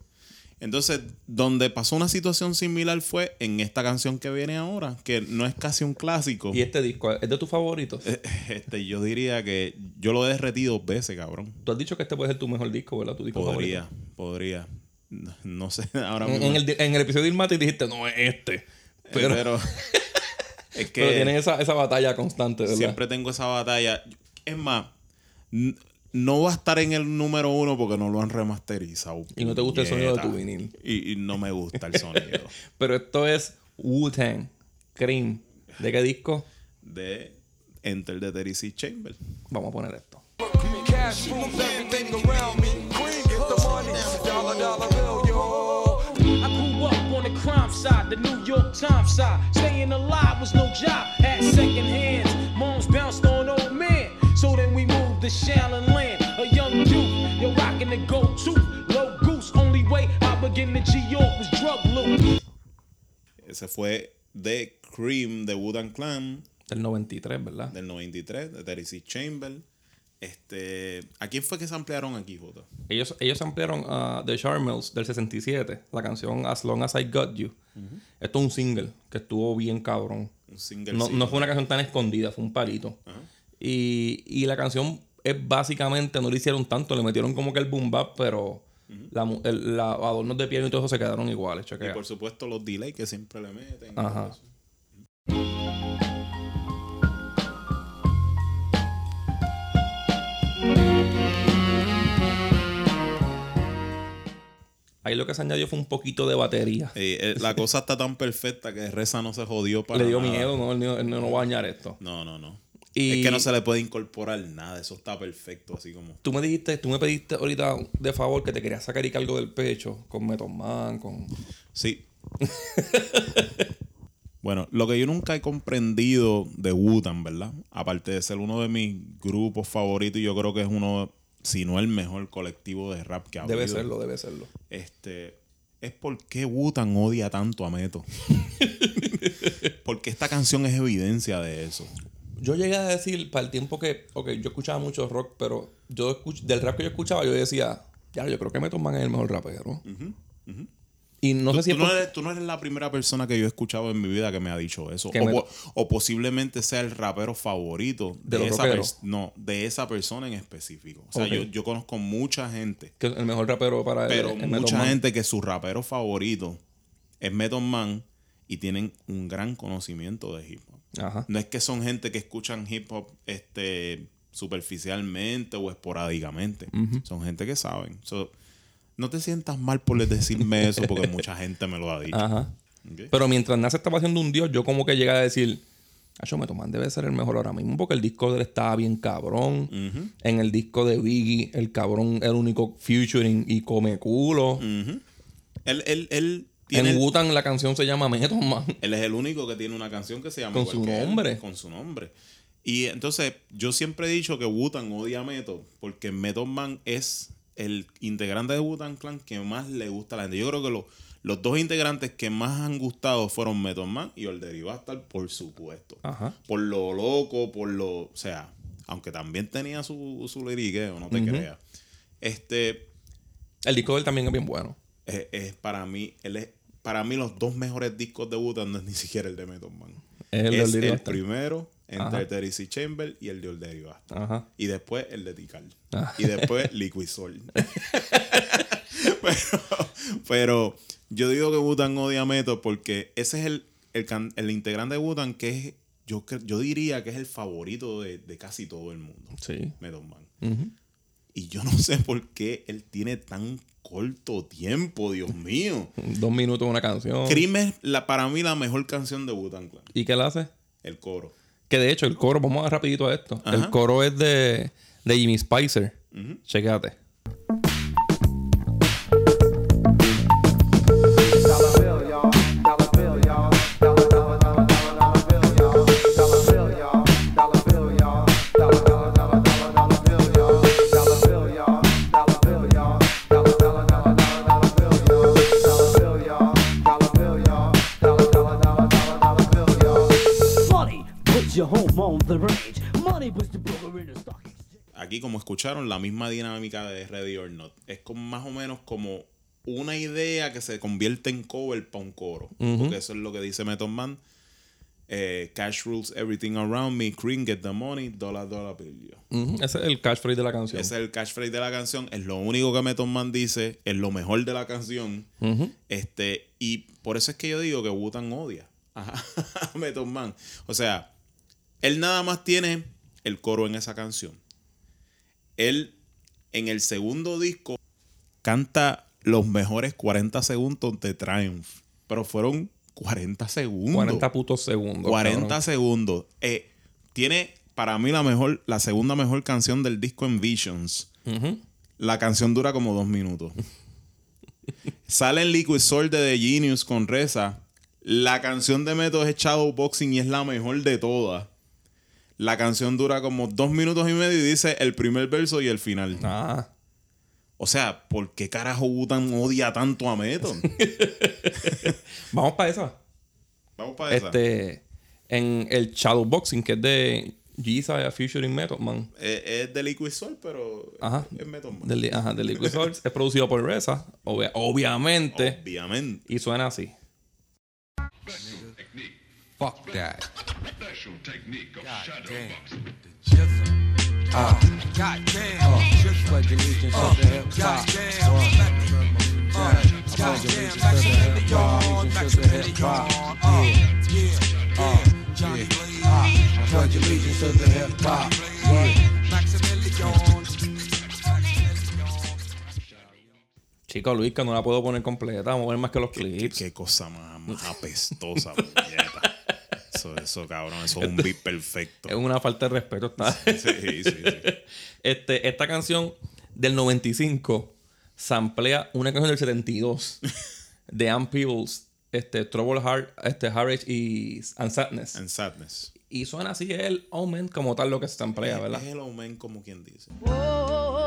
Entonces, donde pasó una situación similar fue en esta canción que viene ahora, que no es casi un clásico. ¿Y este disco es de tus favoritos? Este, yo diría que yo lo he derretido dos veces, cabrón. Tú has dicho que este puede ser tu mejor disco, ¿verdad? Tu disco Podría, favorito. podría. No, no sé, ahora mismo. en el, en el episodio de Ilmati dijiste, no es este. Pero, pero, es que pero tienen esa, esa batalla constante, ¿verdad? siempre tengo esa batalla. Es más, no va a estar en el número uno porque no lo han remasterizado. Y no te gusta el sonido de tu vinil. Y, y no me gusta el sonido. Pero esto es Wu-Tang, Cream. ¿De qué disco? de Enter the Terry Chamber. Vamos a poner esto. Cash rules everything around me. Green get the money, dollar dollar bill, yo. I grew up on the crime side, the New York Times side. Staying alive was no job, had second hands. Moms bounced Shaolin Land, a young youth. You're rocking the go to low goose. Only way I began to G York was drug loot. Ese fue de Cream de Wooden Clan Del 93, ¿verdad? del 93, de Terry Chamber. Este, ¿A quién fue que se ampliaron aquí, Jota? Ellos, ellos ampliaron a The Charmels del 67, la canción As Long As I Got You. Esto es un single que estuvo bien cabrón. Un single. No, sí. no fue una canción tan escondida, fue un palito. y, y la canción es básicamente, no le hicieron tanto, le metieron como que el boom bap, pero la, el- la adornos de piano y todo eso se quedaron iguales. Y chequea. por supuesto los delays que siempre le meten. y Ajá. Ahí lo que se añadió fue un poquito de batería. Eh, eh, la cosa está tan perfecta que Reza no se jodió para Le dio nada. miedo, ¿no? Él no, él no va a dañar esto. No, no, no. Y- Es que no se le puede incorporar nada. Eso está perfecto, así como. Tú me dijiste, tú me pediste ahorita de favor que te querías sacar y algo del pecho con Method Man, con... Sí. bueno, lo que yo nunca he comprendido de Wutan, ¿verdad? Aparte de ser uno de mis grupos favoritos, y yo creo que es uno, si no el mejor colectivo de rap que ha Debe habido. serlo, debe serlo. Este, es por qué Wutan odia tanto a Meto. Porque esta canción es evidencia de eso. Yo llegué a decir, para el tiempo que, ok, yo escuchaba mucho rock, pero yo escuch- del rap que yo escuchaba, yo decía, ya, yo creo que Method Man es el mejor rapero. Y no sé tú, si es tú no por- eres, tú no eres la primera persona que yo he escuchado en mi vida que me ha dicho eso. O, me- po- o posiblemente sea el rapero favorito De esa no, de esa persona en específico. O sea, yo, yo conozco mucha gente, que el mejor rapero para él pero es mucha gente que su rapero favorito es Method Man y tienen un gran conocimiento de hip hop. Ajá. No es que son gente que escuchan hip hop este, superficialmente o esporádicamente. Son gente que saben. So, no te sientas mal por decirme eso porque mucha gente me lo ha dicho. Ajá. Pero mientras Nas estaba haciendo un dios, yo como que llegué a decir, Acho, Method Man debe ser el mejor ahora mismo porque el disco de él estaba bien cabrón. En el disco de Biggie, el cabrón, el único featuring y come culo. Ujú. Él, él, él tiene En el- Wu-Tang la canción se llama Method Man. él es el único que tiene una canción que se llama Con su él, nombre. con su nombre. Y entonces, yo siempre he dicho que Wutan odia a Method porque Method Man es el integrante de Wutan Clan que más le gusta a la gente. Yo creo que lo- los dos integrantes que más han gustado fueron Method Man y Olderi Bastard, por supuesto. Ajá. Por lo loco, por lo. O sea, aunque también tenía su, su liriqueo, no te creas. Este. El disco de él también es bien bueno. es, es para mí, él es, para mí los dos mejores discos de Wu-Tang no es ni siquiera el de Method Man. Es el es el primero, entre Terry. Chamber y el de. Ajá. Y después el de Tikal. Ah. Y después Liquid Soul. pero, pero yo digo que Wu-Tang odia a Method porque ese es el, el, el integrante de Wu-Tang que es, yo, yo diría que es el favorito de, de casi todo el mundo. Sí. Method Man. Y yo no sé por qué él tiene tan corto tiempo, Dios mío. Dos minutos una canción. Cream es la, para mí la mejor canción de Wu-Tang Clan. ¿Y qué él hace? El coro. Que de hecho, el coro, vamos a rapidito a esto. Ajá. El coro es de, de Jimmy Spicer. Chequéate. Dollar Aquí, como escucharon, la misma dinámica de Ready or Not. Es como más o menos como una idea que se convierte en cover para un coro. Ujú. Porque eso es lo que dice Method Man. Eh, cash rules everything around me. Cream, get the money. Dollar, dollar bill. yo. Ujú, Ese es el catchphrase de la canción. Ese es el catchphrase de la canción. Es lo único que Method Man dice. Es lo mejor de la canción. Ujú. Este, y por eso es que yo digo que Wutan odia a a Method Man. O sea, él nada más tiene el coro en esa canción. Él, en el segundo disco, canta los mejores 40 segundos de Triumph. Pero fueron 40 segundos. 40 putos segundos. 40 cabrón. segundos. Eh, tiene para mí la mejor, la segunda mejor canción del disco en Visions. La canción dura como dos minutos. Sale en Liquid Soul de The Genius con Reza. La canción de Meto es Shadowboxing y es la mejor de todas. La canción dura como dos minutos y medio y dice el primer verso y el final. Ah. O sea, ¿por qué carajo Wutan odia tanto a Meto? Vamos para esa. Vamos para esa. Este, en el Shadowboxing, que es de G-Side featuring Method Man. Eh, es de Liquid Soul, pero Ajá. es Metal Man. Del, ajá, de Liquid Swords. es producido por Reza, obvia- obviamente. Obviamente. Y suena así. Fuck that. The allegiance to the hip hop. The. Uh, yeah. Uh, pledge allegiance to the hip hop. Yeah. Chico, Luis, que no la puedo poner completa. Vamos a ver más que los clips. qué cosa más, más apestosa, puñeta. Eso, eso, cabrón, eso es un beat perfecto. Es una falta de respeto. Está. Sí, sí, sí. Este, esta canción del 95 samplea una canción del 72 de Ann Peebles, este, Trouble Heart, este, Heartache y and Sadness. And Sadness. Y suena así el Omen como tal lo que se samplea, ¿verdad? Es el Omen como quien dice. Oh,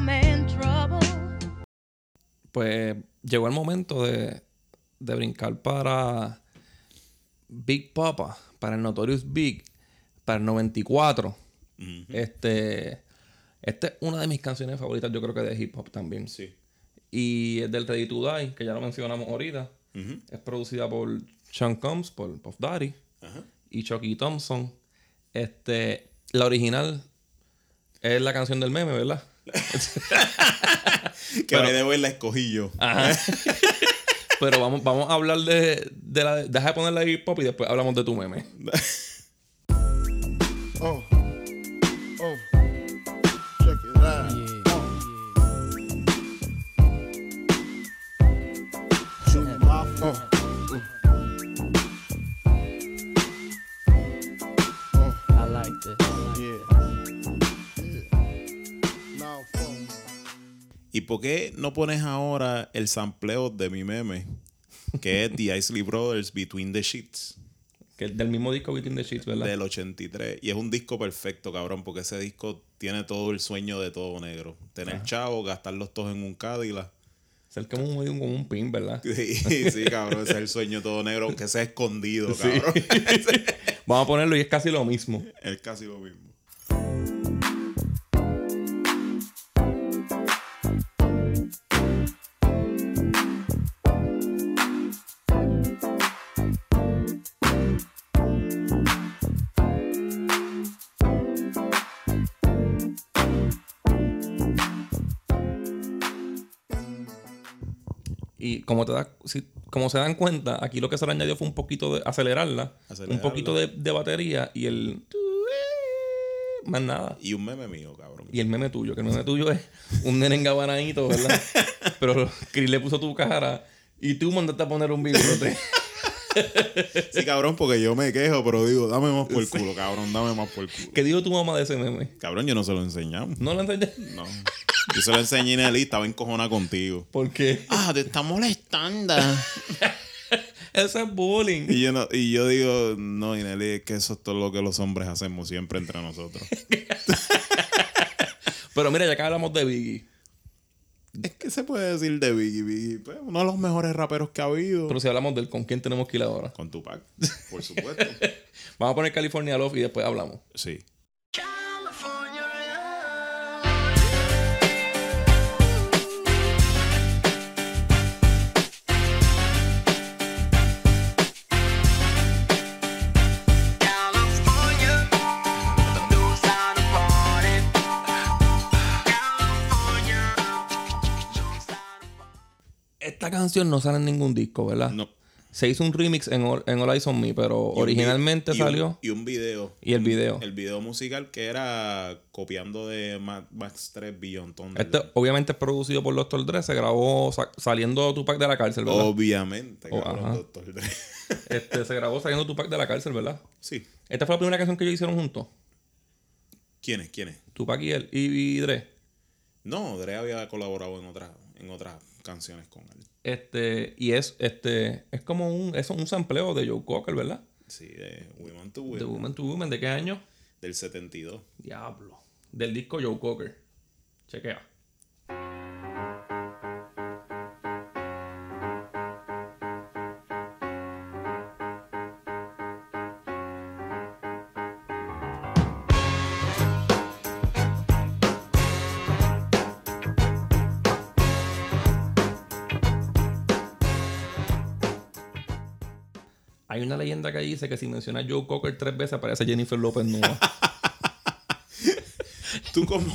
man, trouble. Pues llegó el momento de, de brincar para Big Papa, para el Notorious Big, para el 94. Este, esta es una de mis canciones favoritas, yo creo que de hip hop también. Sí. Y es del Ready to Die, que ya lo mencionamos ahorita. Es producida por Sean Combs, por Puff Daddy y Chucky Thompson. Este, la original es la canción del meme, ¿verdad? Que the way la escogí yo. Ajá. Pero vamos, vamos a hablar de, de la. Deja de ponerla hip hop y después hablamos de tu meme. Oh, oh, por qué no pones ahora el sampleo de mi meme? Que es The Isley Brothers Between the Sheets. Que es del mismo disco Between the Sheets, ¿verdad? Del 83. Y es un disco perfecto, cabrón, porque ese disco tiene todo el sueño de todo negro. Tener chavo, gastarlos todos en un Cadillac. Ser como un, como un pin, ¿verdad? Sí, sí, cabrón, ese es el sueño todo negro, que sea escondido, cabrón. Vamos a ponerlo y es casi lo mismo. es casi lo mismo. Como te das, si- como se dan cuenta, aquí lo que se le añadió fue un poquito de acelerarla, Acelerarla. un poquito de, de batería y el más nada. Y un meme mío, cabrón. Y el meme tuyo, que el meme tuyo es un nene engabanadito, ¿verdad? Pero Chris le puso tu cara y tú mandaste a poner un bigote. Sí, cabrón, porque yo me quejo, pero digo, dame más por el culo, cabrón, dame más por el culo. ¿Qué dijo tu mamá de ese meme? Cabrón, yo no se lo enseñamos. ¿No lo enseñé? No. Yo se lo enseñé a Nelly, estaba encojona contigo. ¿Por qué? Ah, te está molestando. Eso es bullying. Y yo, no, y yo digo, no, Ineli, es que eso es todo lo que los hombres hacemos siempre entre nosotros. Pero mira, ya que hablamos de Biggie, es que se puede decir de Biggie Biggie, pues, uno de los mejores raperos que ha habido. pero si hablamos del con quién tenemos que ir ahora. Con Tupac, por supuesto. Vamos a poner California Love y después hablamos. Sí. Esta canción no sale en ningún disco, ¿verdad? No. Se hizo un remix en, All- en All Eyes on Me, pero originalmente y un- salió. y un video. Y el video. El video musical que era copiando de Ma- Max 3 Beyond Thunder. Este obviamente es producido por Dr. Dre, se grabó sa- saliendo Tupac de la cárcel, ¿verdad? Obviamente, Oh, cabrón. Dr. Dre. Este, se grabó saliendo Tupac de la cárcel, ¿verdad? Sí. Esta fue la primera canción que ellos hicieron juntos. ¿Quién es? ¿Quién es? Tupac y él, y, y Dre. No, Dre había colaborado en otras en otras canciones con él. Este, y es, este, es como un, es un sampleo de Joe Cocker, ¿verdad? Sí, de Women to De Women. To Woman, ¿de qué año? Del 72. Diablo. Del disco Joe Cocker. Chequea. Que dice que si menciona Joe Cocker tres veces aparece Jennifer López nueva. Tú como,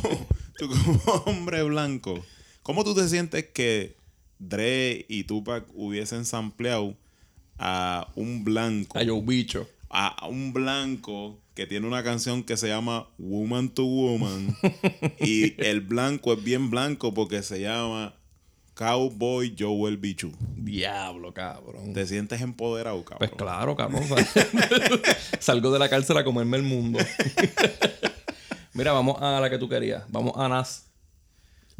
tú como hombre blanco, ¿cómo tú te sientes que Dre y Tupac hubiesen sampleado a un blanco? A Joe Bicho. A un blanco que tiene una canción que se llama Woman to Woman. y el blanco es bien blanco porque se llama Cowboy Joel Bichu. Diablo, cabrón. ¿Te sientes empoderado, cabrón? Pues claro, cabrón. Salgo de la cárcel a comerme el mundo. Mira, vamos a la que tú querías. Vamos a Nas.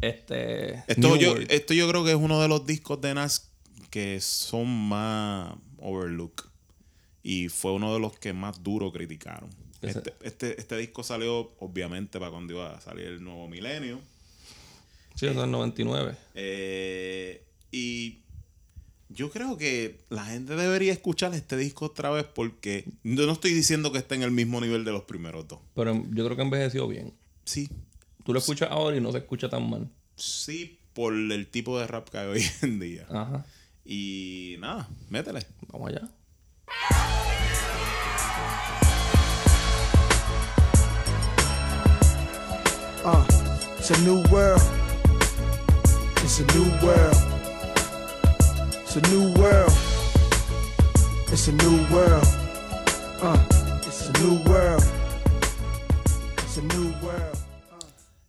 Este. Esto yo, esto yo creo que es uno de los discos de Nas que son más overlook. Y fue uno de los que más duro criticaron. Este, este, este disco salió, obviamente, para cuando iba a salir el nuevo milenio. Sí, eso es el 99. Eh, y yo creo que la gente debería escuchar este disco otra vez porque yo no estoy diciendo que esté en el mismo nivel de los primeros dos. Pero yo creo que envejeció bien. Sí, Tú lo escuchas ahora y no se escucha tan mal. sí, por el tipo de rap que hay hoy en día. Ajá. Y nada, métele. Vamos allá. Uh, it's a new world. It's a new world. It's a new world. It's a new world. Uh, it's a new world. It's a new world.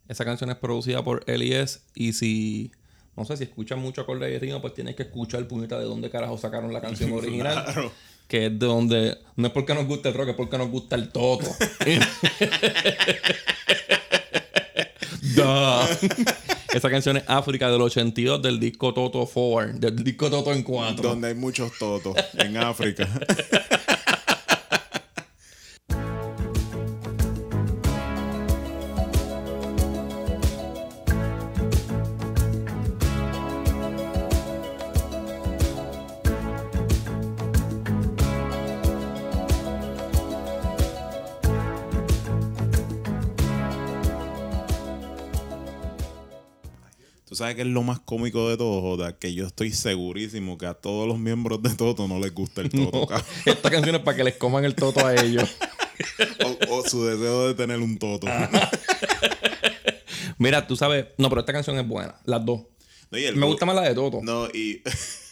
Esa canción es producida por Elias y si no sé si escuchan mucho acorde de ritmo, pues tienes que escuchar el puñeta de dónde carajo sacaron la canción original. Claro. Que es de donde no es porque nos gusta el rock, es porque nos gusta el toto. Duh. Esa canción es África del 82 del disco Toto Forward, del disco Toto en 4. Donde hay muchos totos en África. sabes que es lo más cómico de todo, Joda, que yo estoy segurísimo que a todos los miembros de Toto no les gusta el Toto, No, esta canción es para que les coman el toto a ellos. O, o su deseo de tener un Toto. Mira, tú sabes, no, pero esta canción es buena, las dos. No, Me gusta más la de Toto. No, y,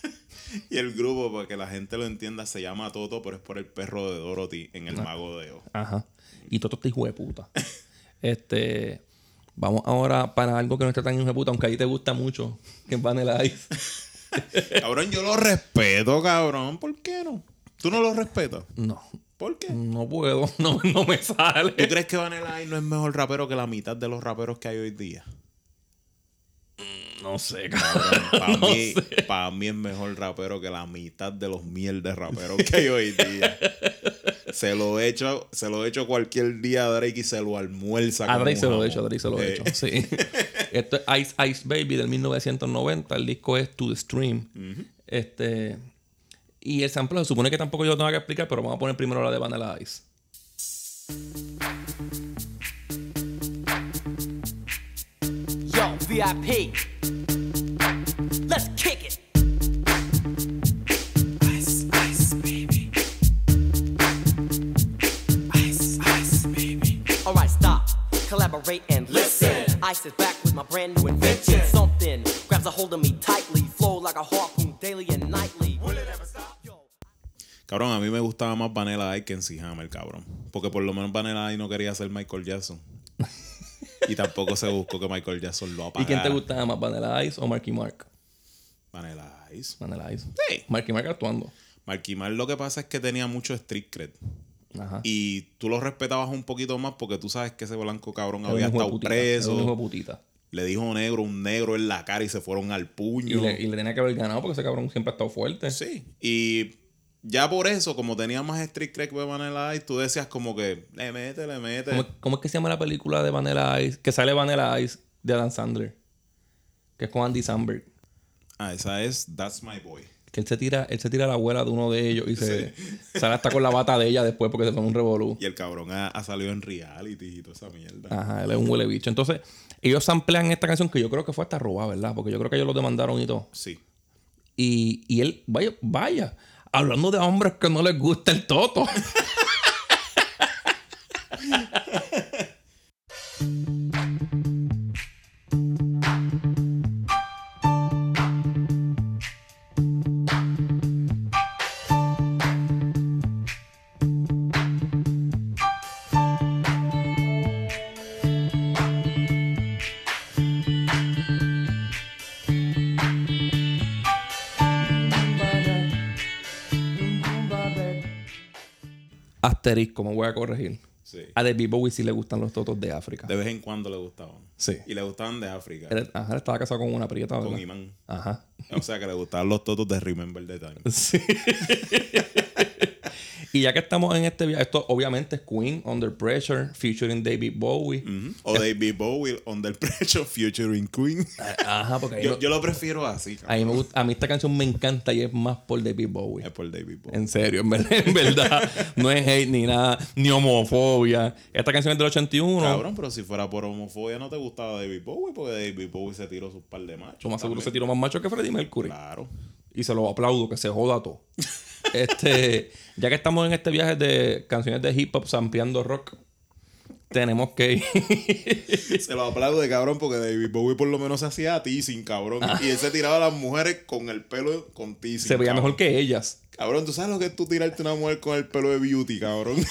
y el grupo, para que la gente lo entienda, se llama Toto, pero es por el perro de Dorothy en El Mago de Oz. Ajá. Y Toto está hijo de puta. este. Vamos ahora para algo que no está tan hijo puta, aunque ahí te gusta mucho, que es Vanilla Ice. Cabrón, yo lo respeto, cabrón. ¿Por qué no? ¿Tú no lo respetas? No, ¿Por qué? no puedo, no, no me sale. ¿Tú crees que Vanilla Ice no es mejor rapero que la mitad de los raperos que hay hoy día? No sé, Cabrón, para No mí, pa' mí es mejor rapero que la mitad de los mierdes raperos que hay hoy día. Se lo he hecho, se lo he hecho cualquier día a Drake y se lo almuerza. A Drake se lo he hecho, a Drake se lo he Eh, hecho. Sí. Esto es Ice Ice Baby del 1990. El disco es To the Stream. Este. Y el sample se supone que tampoco yo lo tengo que explicar, pero vamos a poner primero la de Vanilla Ice. Yo, VIP. Let's kick it. Ice, ice, baby. Ice, ice, baby. All stop, collaborate and listen. Ice is back with my brand new invention. Something grabs a hold of me tightly, flow like a harpoon daily and nightly. Will it ever stop? Cabrón, a mí me gustaba más Vanilla Ice que en Hammer, cabrón. Porque por lo menos Vanilla Ice no quería ser Michael Jackson. y tampoco se buscó que Michael Jackson lo apagara. ¿Y quién te gustaba más, Vanilla Ice o Marky Mark? Vanilla Ice. Vanilla Ice. Sí. Marky Mark actuando. Marky Mark lo que pasa es que tenía mucho street cred. Ajá. Y tú lo respetabas un poquito más porque tú sabes que ese blanco cabrón había estado putita, preso. putita. Le dijo negro, un negro en la cara y se fueron al Y puño. le, y le tenía que haber ganado porque ese cabrón siempre ha estado fuerte. Sí. Y ya por eso, como tenía más street cred que Vanilla Ice, tú decías como que le mete, le mete. ¿Cómo, cómo es que se llama la película de Vanilla Ice? Que sale Vanilla Ice de Adam Sandler. Que es con Andy Samberg. Ah, esa es That's My Boy. Que él se tira, él se tira a la abuela de uno de ellos y se sale hasta con la bata de ella después porque se pone un revolú. Y el cabrón ha, ha salido en reality y toda esa mierda. Ajá, él es un huele bicho. Entonces, ellos samplean esta canción que yo creo que fue hasta robada, ¿verdad? Porque yo creo que ellos lo demandaron y todo. Sí. Y, y él, vaya, vaya, hablando de hombres que no les gusta el toto. Asterisco, me voy a corregir. Sí. A David Bowie sí le gustan los totos de África. De vez en cuando le gustaban. Sí. Y le gustaban de África. Él, ajá, él estaba casado con una prieta, ¿verdad? Con Imán. Ajá. O sea que le gustaban los totos de Remember the Time. Sí. Y ya que estamos en este viaje, esto obviamente es Queen, Under Pressure, featuring David Bowie. O David Bowie, Under Pressure, Futuring Queen. Ajá, porque yo, lo- yo lo prefiero así. a, mí me gusta- a mí esta canción me encanta y es más por David Bowie. Es por David Bowie. En serio, en verdad, en verdad. no es hate ni nada, ni homofobia. Esta canción es del 81. Cabrón, pero si fuera por homofobia no te gustaba David Bowie porque David Bowie se tiró sus par de machos. Lo más seguro se tiró más macho que Freddie Mercury. Claro. Y se lo aplaudo, que se joda todo. este, ya que estamos en este viaje de canciones de hip hop ampliando rock, tenemos que ir. Se lo aplaudo de cabrón porque David Bowie por lo menos se hacía a teasing, cabrón. Y él se tiraba a las mujeres con el pelo con teasing. Ah. se veía cabrón. mejor que ellas. Cabrón, ¿tú sabes lo que es tú tirarte una mujer con el pelo de beauty, cabrón?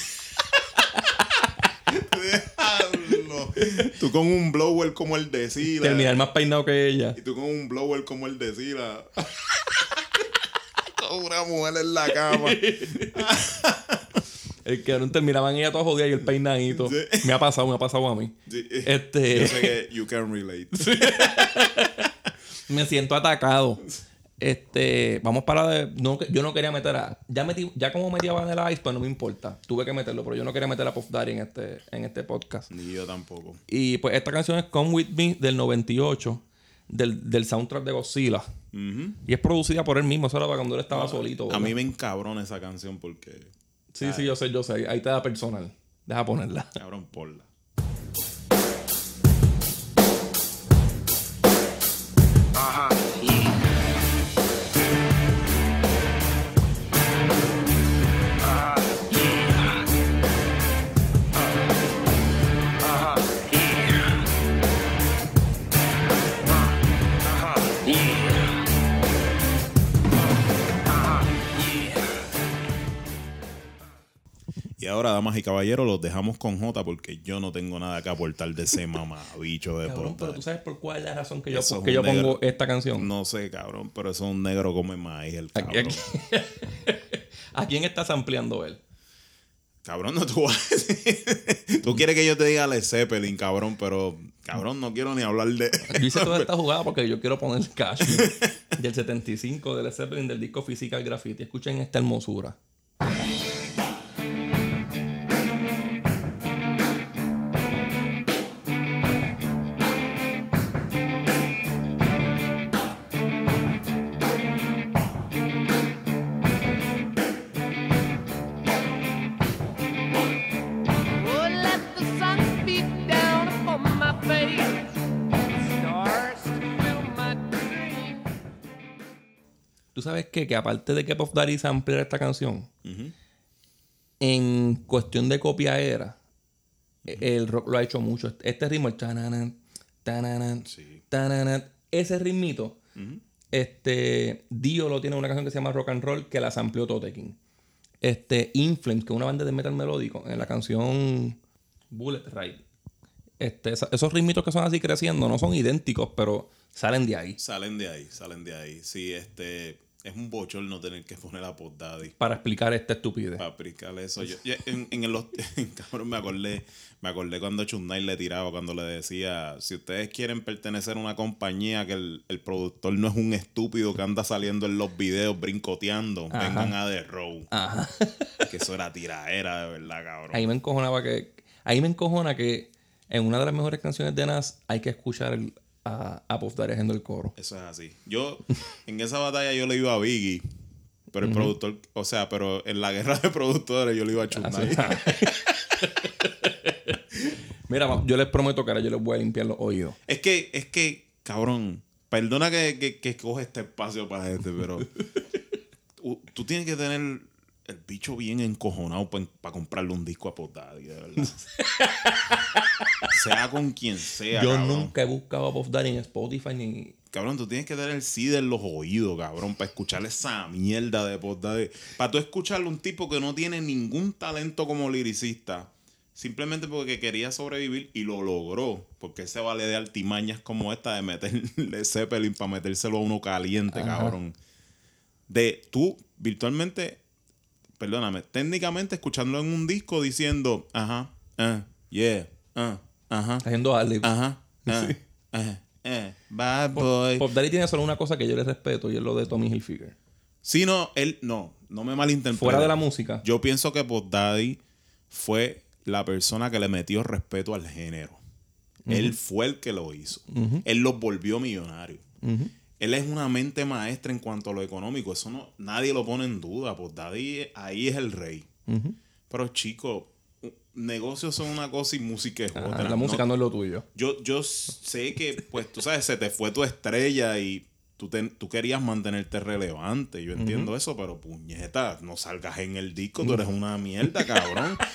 Tú con un blower como el de Sila. Terminar más peinado que ella. Y tú con un blower como el de Sila. con una mujer en la cama. El que no terminaban ella toda jodida y el peinadito. Sí. Me ha pasado, me ha pasado a mí. Sí. Este- Yo sé que you can relate. Me siento atacado. Este, vamos para de, no, yo no quería meter a ya metí, ya como metí a Vanilla Ice, pues no me importa. Tuve que meterlo, pero yo no quería meter a Puff Daddy en este en este podcast. Ni yo tampoco. Y pues esta canción es Come With Me del 98 del, del soundtrack de Godzilla. Y es producida por él mismo, eso era para cuando él estaba solito. A mí me encabrona esa canción porque. Sí, sí, yo sé, yo sé. Ahí te da personal. Deja ponerla. Cabrón, porla. Ahora, damas y caballeros, los dejamos con J porque yo no tengo nada que aportar de ese mamabicho de Cabrón, pero tú sabes por cuál es la razón que yo, Eso yo negro. pongo esta canción. No sé, cabrón, pero eso es un negro come maíz, el cabrón. aquí- ¿A quién estás ampliando él? Cabrón, no tú vas a decir- Tú quieres que yo te diga Led Zeppelin, cabrón, pero cabrón, no quiero ni hablar de. Yo hice toda esta jugada porque yo quiero poner Cash del 75 del Zeppelin del disco Physical Graffiti. Escuchen esta hermosura. ¿Tú sabes qué? Que aparte de que Puff Daddy ampliar esta canción, en cuestión de copiadera, el rock lo ha hecho mucho. Este ritmo, el tananan, tananan, tananan, ese ritmito, este, Dio lo tiene en una canción que se llama Rock and Roll que la amplió Tote King. Este, Inflames, que es una banda de metal melódico, en la canción Bullet Ride. Este, esos ritmitos que son así creciendo no son idénticos, pero salen de ahí. Salen de ahí, salen de ahí. Sí, este. Es un bochorno tener que poner a Pod Daddy. Para explicar esta estupidez. Para aplicar eso. Yo, yo en, en el, cabrón, me acordé, me acordé cuando Chunday le tiraba, cuando le decía, si ustedes quieren pertenecer a una compañía que el, el productor no es un estúpido que anda saliendo en los videos brincoteando, Ajá. vengan a The Row. Ajá. Que eso era tiraera, de verdad, cabrón. Ahí me encojonaba que. Ahí me encojona que en una de las mejores canciones de Nas hay que escuchar el- a, a Puff Daddy haciendo el coro. Eso es así. Yo, en esa batalla yo le iba a Biggie, pero el productor, o sea, pero en la guerra de productores yo le iba a Chunday. Mira, ma- yo les prometo que ahora yo les voy a limpiar los oídos. Es que, es que, cabrón, perdona que, que, que coge este espacio para este, pero tú tienes que tener el bicho bien encojonado para comprarle un disco a Pod Daddy, de verdad. sea con quien sea, Yo cabrón. nunca he buscado a Puff Daddy en Spotify ni. Cabrón, tú tienes que tener el CD en los oídos, cabrón, para escuchar esa mierda de Pod Daddy. Para tú escucharle un tipo que no tiene ningún talento como liricista, simplemente porque quería sobrevivir y lo logró. Porque se vale de artimañas como esta de meterle Zeppelin para metérselo a uno caliente, Ajá. cabrón. De tú, virtualmente, perdóname, técnicamente escuchándolo en un disco diciendo, ajá, ah, yeah, ah, ajá. Haciendo adlibs. Ajá, Sí. eh, bad Pop, boy. Pop Daddy tiene solo una cosa que yo le respeto y es lo de Tommy Hilfiger. Sí, no, él, no, no me malinterprete. Fuera de la música. Yo pienso que Pod Daddy fue la persona que le metió respeto al género. Él fue el que lo hizo. Él los volvió millonarios. Ujú. Él es una mente maestra en cuanto a lo económico. Eso no, nadie lo pone en duda. Pod Daddy ahí es el rey. Pero chicos, negocios son una cosa y música es otra. la música no es lo tuyo. Yo, yo sé que, pues, tú sabes, se te fue tu estrella y tú, te- tú querías mantenerte relevante. Yo entiendo eso, pero puñeta, no salgas en el disco, tú eres una mierda, cabrón.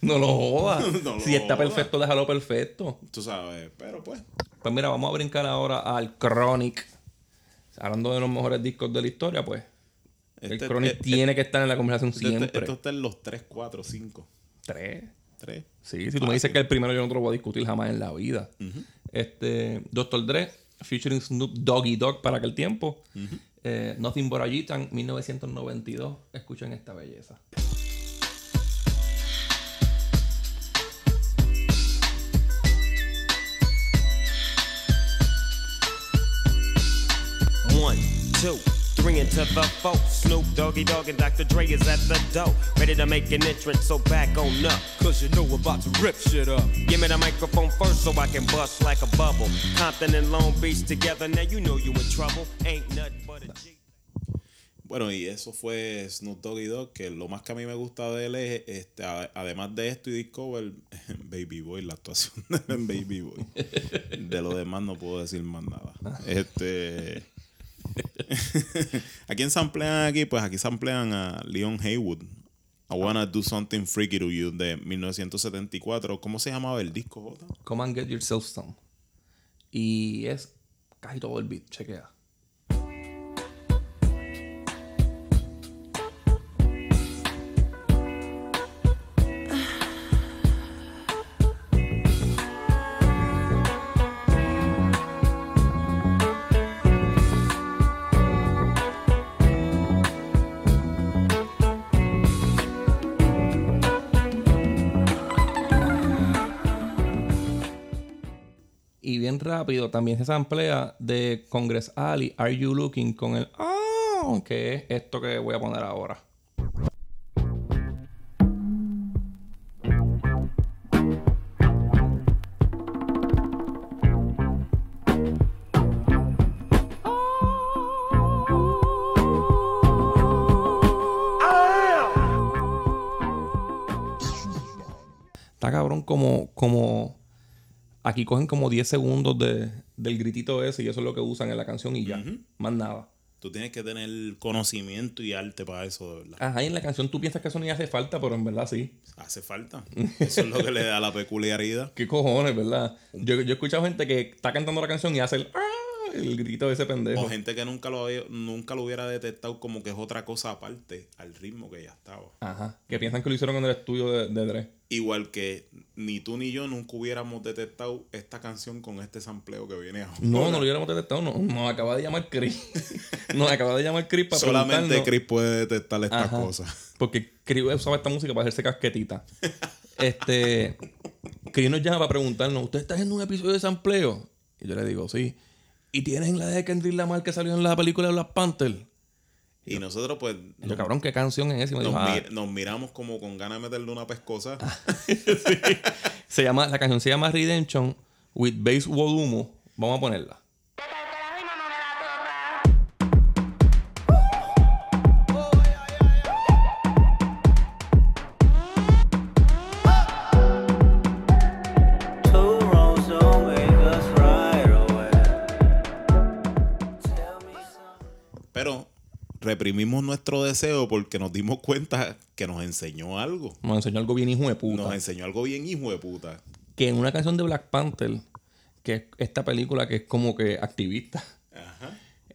No lo jodas. No lo si está jodas. perfecto, déjalo perfecto. Tú sabes, pero pues. Pues mira, vamos a brincar ahora al Chronic. Hablando de los mejores discos de la historia, pues. el Este- Chronic este- tiene que estar en la conversación Este- siempre. Esto está en los 3, 4, 5. Tres. 3. Sí, si tú me dices que el primero yo no te lo voy a discutir jamás en la vida. Este, Dr. Dre, featuring Snoop Doggy Dogg para aquel tiempo. Eh, Nothing But a Gitan, 1992. Escuchen esta belleza. Two, three. Snoop Dogg and is at the. Ready to make an entrance, so back on up. Cause you know we're about to rip shit up. Give me the microphone first so I can bust like a bubble. Beach together, now you know in trouble. Ain't but a G. Bueno, y eso fue Snoop Doggy Dogg, que lo más que a mí me gusta de él es, este, además de esto y Discover, Baby Boy, la actuación de Baby Boy. De lo demás no puedo decir más nada. Este... ¿A quién samplean aquí? Pues aquí samplean a Leon Haywood. I Wanna Do Something Freaky to You de 1974. ¿Cómo se llamaba el disco, Jota? Come and Get Yourself Some. Y es casi todo el beat, chequea. Bien rápido también se samplea de Congress Ali, Are You Looking con el Oh, que es esto que voy a poner ahora. Está cabrón como, como aquí cogen como 10 segundos de, del gritito ese y eso es lo que usan en la canción y ya. Más nada. Tú tienes que tener conocimiento y arte para eso, de verdad. Ajá, y en la canción tú piensas que eso ni hace falta, pero en verdad sí. Hace falta. Eso es lo que le da la peculiaridad. ¿Qué cojones, verdad? Yo, yo he escuchado gente que está cantando la canción y hace el... El grito de ese pendejo. O gente que nunca lo, había- nunca lo hubiera detectado como que es otra cosa aparte al ritmo que ya estaba. Ajá. Que piensan que lo hicieron en el estudio de, de Dre. Igual que ni tú ni yo nunca hubiéramos detectado esta canción con este sampleo que viene ahora. No, no lo hubiéramos detectado. No, nos acaba de llamar Chris. nos acaba de llamar Chris para Solamente Chris puede detectar estas Ajá. cosas. Porque Chris usaba esta música para hacerse casquetita. este. Chris nos llama para preguntarnos: ¿Usted está haciendo un episodio de sampleo? Y yo le digo: Sí. ¿Y tienen la de Kendrick Lamar que salió en la película de Black Panther? Y nosotros, pues. Yo, cabrón, ¿qué canción es esa? Nos, dijo, "Ah, mi- nos miramos como con ganas de meterle una pescosa. se llama, la canción se llama Redemption with Bass Volumo. Vamos a ponerla. Reprimimos nuestro deseo porque nos dimos cuenta que nos enseñó algo. Nos enseñó algo bien hijo de puta. Nos enseñó algo bien hijo de puta. que en una canción de Black Panther, que es esta película que es como que activista,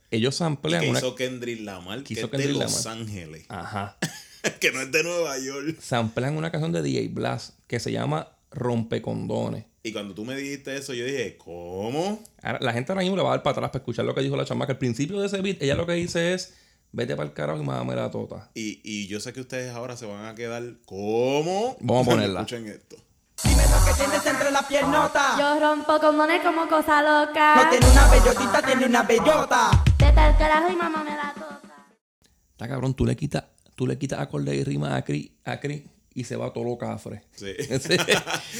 ellos samplean que una. hizo Kendrick Lamar, que hizo es de Los Lamar. Ángeles. Ajá. que no es de Nueva York. Samplean una canción de DJ Blast que se llama Rompecondones. Y cuando tú me dijiste eso, yo dije, ¿cómo? Ahora, la gente ahora mismo le va a dar para atrás para escuchar lo que dijo la chamaca. Al principio de ese beat, ella lo que dice es: Vete para el carajo y mámame la tota. Y, y yo sé que ustedes ahora se van a quedar, ¿cómo? Vamos a ponerla. Escuchen esto. Dime lo que tienes entre las piernotas. Yo rompo condones como cosa loca. No tiene una bellotita, tiene una bellota. Vete al carajo y mamá me la tota. Está cabrón, tú le quitas, tú le quitas acorde y rima a Cris, a Cris y se va todo lo cafre. Sí.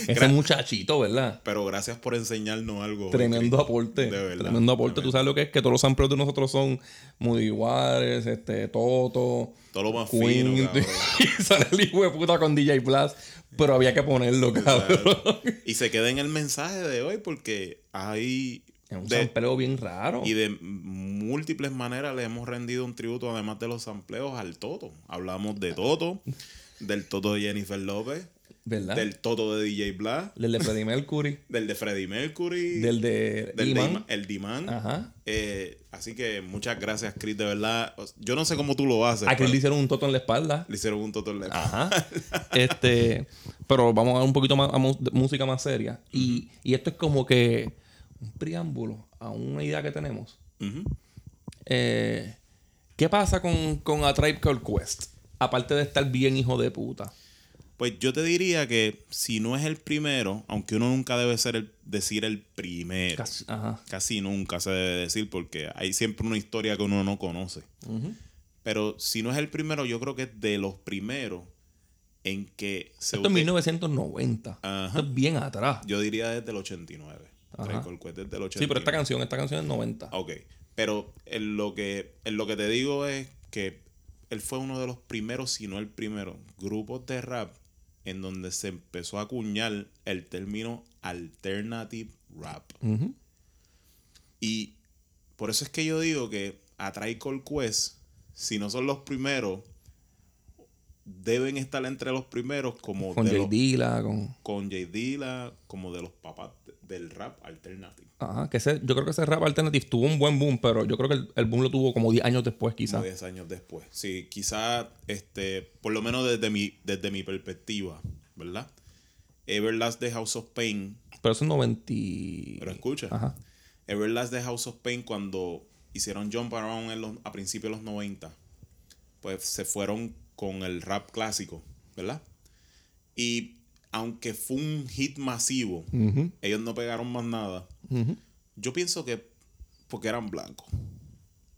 Ese, muchachito, ¿verdad? Pero gracias por enseñarnos algo. Tremendo Chris. aporte. De verdad. Tremendo aporte. Tú sabes lo que es que todos los samples de nosotros son Moody Waters, este, Toto, Todo lo más Queen. fino, cabrón. y sale el hijo de puta con DJ Blast. Pero había que ponerlo, cabrón. Y se queda en el mensaje de hoy porque hay... Es un de- sampleo bien raro. Y de múltiples maneras le hemos rendido un tributo, además de los sampleos, al Toto. Hablamos de Toto, del Toto de Jennifer López, ¿Verdad? del Toto de DJ Black, Del de Freddie Mercury. del de Freddie Mercury, Del de del el Diman. Ajá. Eh, así que muchas gracias, Chris, de verdad. Yo no sé cómo tú lo haces. A Chris le hicieron un toto en la espalda. le hicieron un Toto en la Ajá. este, pero vamos a dar un poquito más a música más seria. Y, y esto es como que un preámbulo a una idea que tenemos. Eh, ¿Qué pasa con, con A Tribe Called Quest? Aparte de estar bien hijo de puta. Pues yo te diría que si no es el primero, aunque uno nunca debe ser el, decir el primero. Casi- ajá. Casi nunca se debe decir porque hay siempre una historia que uno no conoce. Pero si no es el primero, yo creo que es de los primeros en que se Esto es uti- 1990. Ajá. Esto es bien atrás. Yo diría desde el 89. Ajá. Record desde el 89. Sí, pero esta canción, esta canción es 90. Ok. Pero en lo que, en lo que te digo es que él fue uno de los primeros, si no el primero, grupos de rap en donde se empezó a acuñar el término alternative rap. Y por eso es que yo digo que a Called Quest, si no son los primeros, deben estar entre los primeros como Con de J. los- con... con J. Dilla, como de los papás del rap alternative. Ajá, que ese, yo creo que ese rap alternative tuvo un buen boom, pero yo creo que el, el boom lo tuvo como 10 años después, quizás. 10 años después. Sí, quizá, este, por lo menos desde mi, desde mi perspectiva, ¿verdad? Everlast de House of Pain. Pero eso es 90. y- Pero escucha. Ajá. Everlast de House of Pain cuando hicieron Jump Around en los- a principios de los 90, pues se fueron con el rap clásico, ¿verdad? Y aunque fue un hit masivo, ellos no pegaron más nada. Yo pienso que porque eran blancos.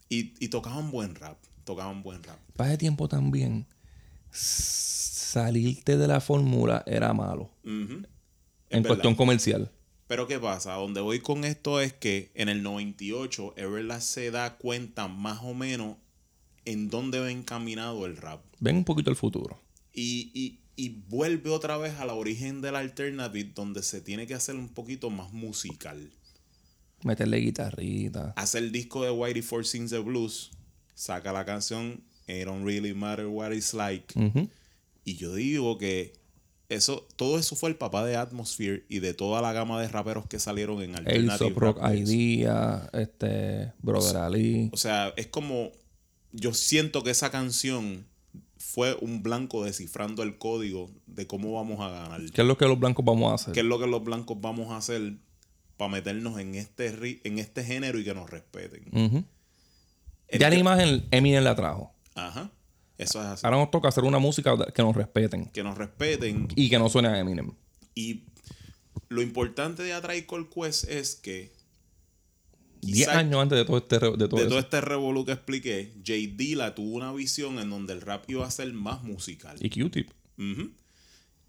Y, y tocaban buen rap. Tocaban buen rap. Para tiempo también, salirte de la fórmula era malo. En Es cuestión comercial. Pero ¿qué pasa? Donde voy con esto es que en el 98 Everlast se da cuenta más o menos en dónde va encaminado el rap. Ven un poquito el futuro. Y, y- y vuelve otra vez a la origen del alternative donde se tiene que hacer un poquito más musical. Meterle guitarrita. Hace el disco de Whitey Four Sings the Blues, saca la canción It Don't Really Matter What It's Like. Y yo digo que eso, todo eso fue el papá de Atmosphere y de toda la gama de raperos que salieron en Alternative Rock. Idea, este, Brother Ali. O sea, es como. Yo siento que esa canción fue un blanco descifrando el código de cómo vamos a ganar. ¿Qué es lo que los blancos vamos a hacer? ¿Qué es lo que los blancos vamos a hacer para meternos en este, en este género y que nos respeten? Ujú. El Ya la imagen Eminem la trajo. Ajá. Eso es así. Ahora nos toca hacer una música que nos respeten. Que nos respeten. Y que no suene a Eminem. Y lo importante de Call Quest es que. 10 quizá- años antes de todo este, re- de todo de eso. todo este revolú que expliqué, J. Dilla tuvo una visión en donde el rap iba a ser más musical. Y Q-Tip. Ujú.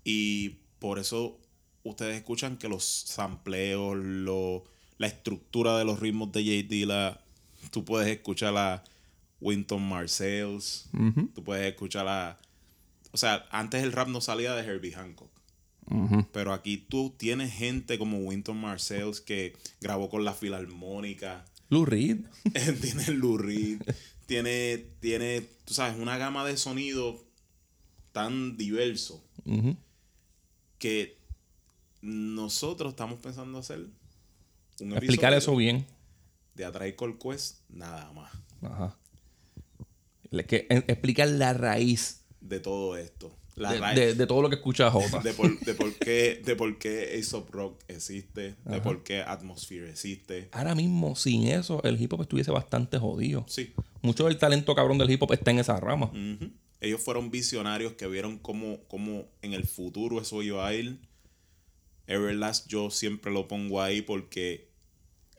Y por eso ustedes escuchan que los sampleos, lo- la estructura de los ritmos de J. Dilla, tú puedes escuchar a Winton Marcells, Ujú. tú puedes escuchar a... O sea, antes el rap no salía de Herbie Hancock. Pero aquí tú tienes gente como Winton Marcells que grabó con la Filarmónica. Lou Reed. tiene Lou Reed. tiene, tiene, tú sabes, una gama de sonido tan diverso que nosotros estamos pensando hacer un Explicar eso bien. de Atrae Call Quest, nada más Ajá. Le- que, explicar la raíz de todo esto. De, de- de todo lo que escucha Jota. de por, de por qué, de por qué Aesop Rock existe, de por qué Atmosphere existe. Ahora mismo, sin eso, el hip hop estuviese bastante jodido. Sí. Mucho del talento cabrón del hip hop está en esa rama. Ellos fueron visionarios que vieron cómo, cómo en el futuro eso iba a ir. Everlast yo siempre lo pongo ahí porque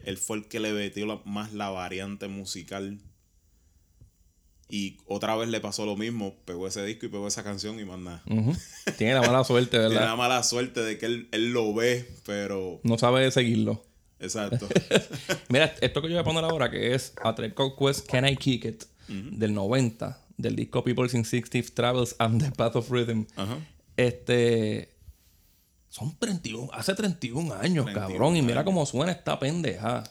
él fue el que le metió la- más la variante musical. Y otra vez le pasó lo mismo, pegó ese disco y pegó esa canción y más nada. Tiene la mala suerte, Tiene la ¿verdad? mala suerte de que él, él lo ve, pero... No sabe seguirlo. Exacto. Mira, esto que yo voy a poner ahora, que es A Tribe Quest Can I Kick It, del 90, del disco People's Instinctive Travels and the Path of Rhythm. Ajá. Este. Son 31, hace 31 años, 31 cabrón. Y mira cómo suena esta pendeja.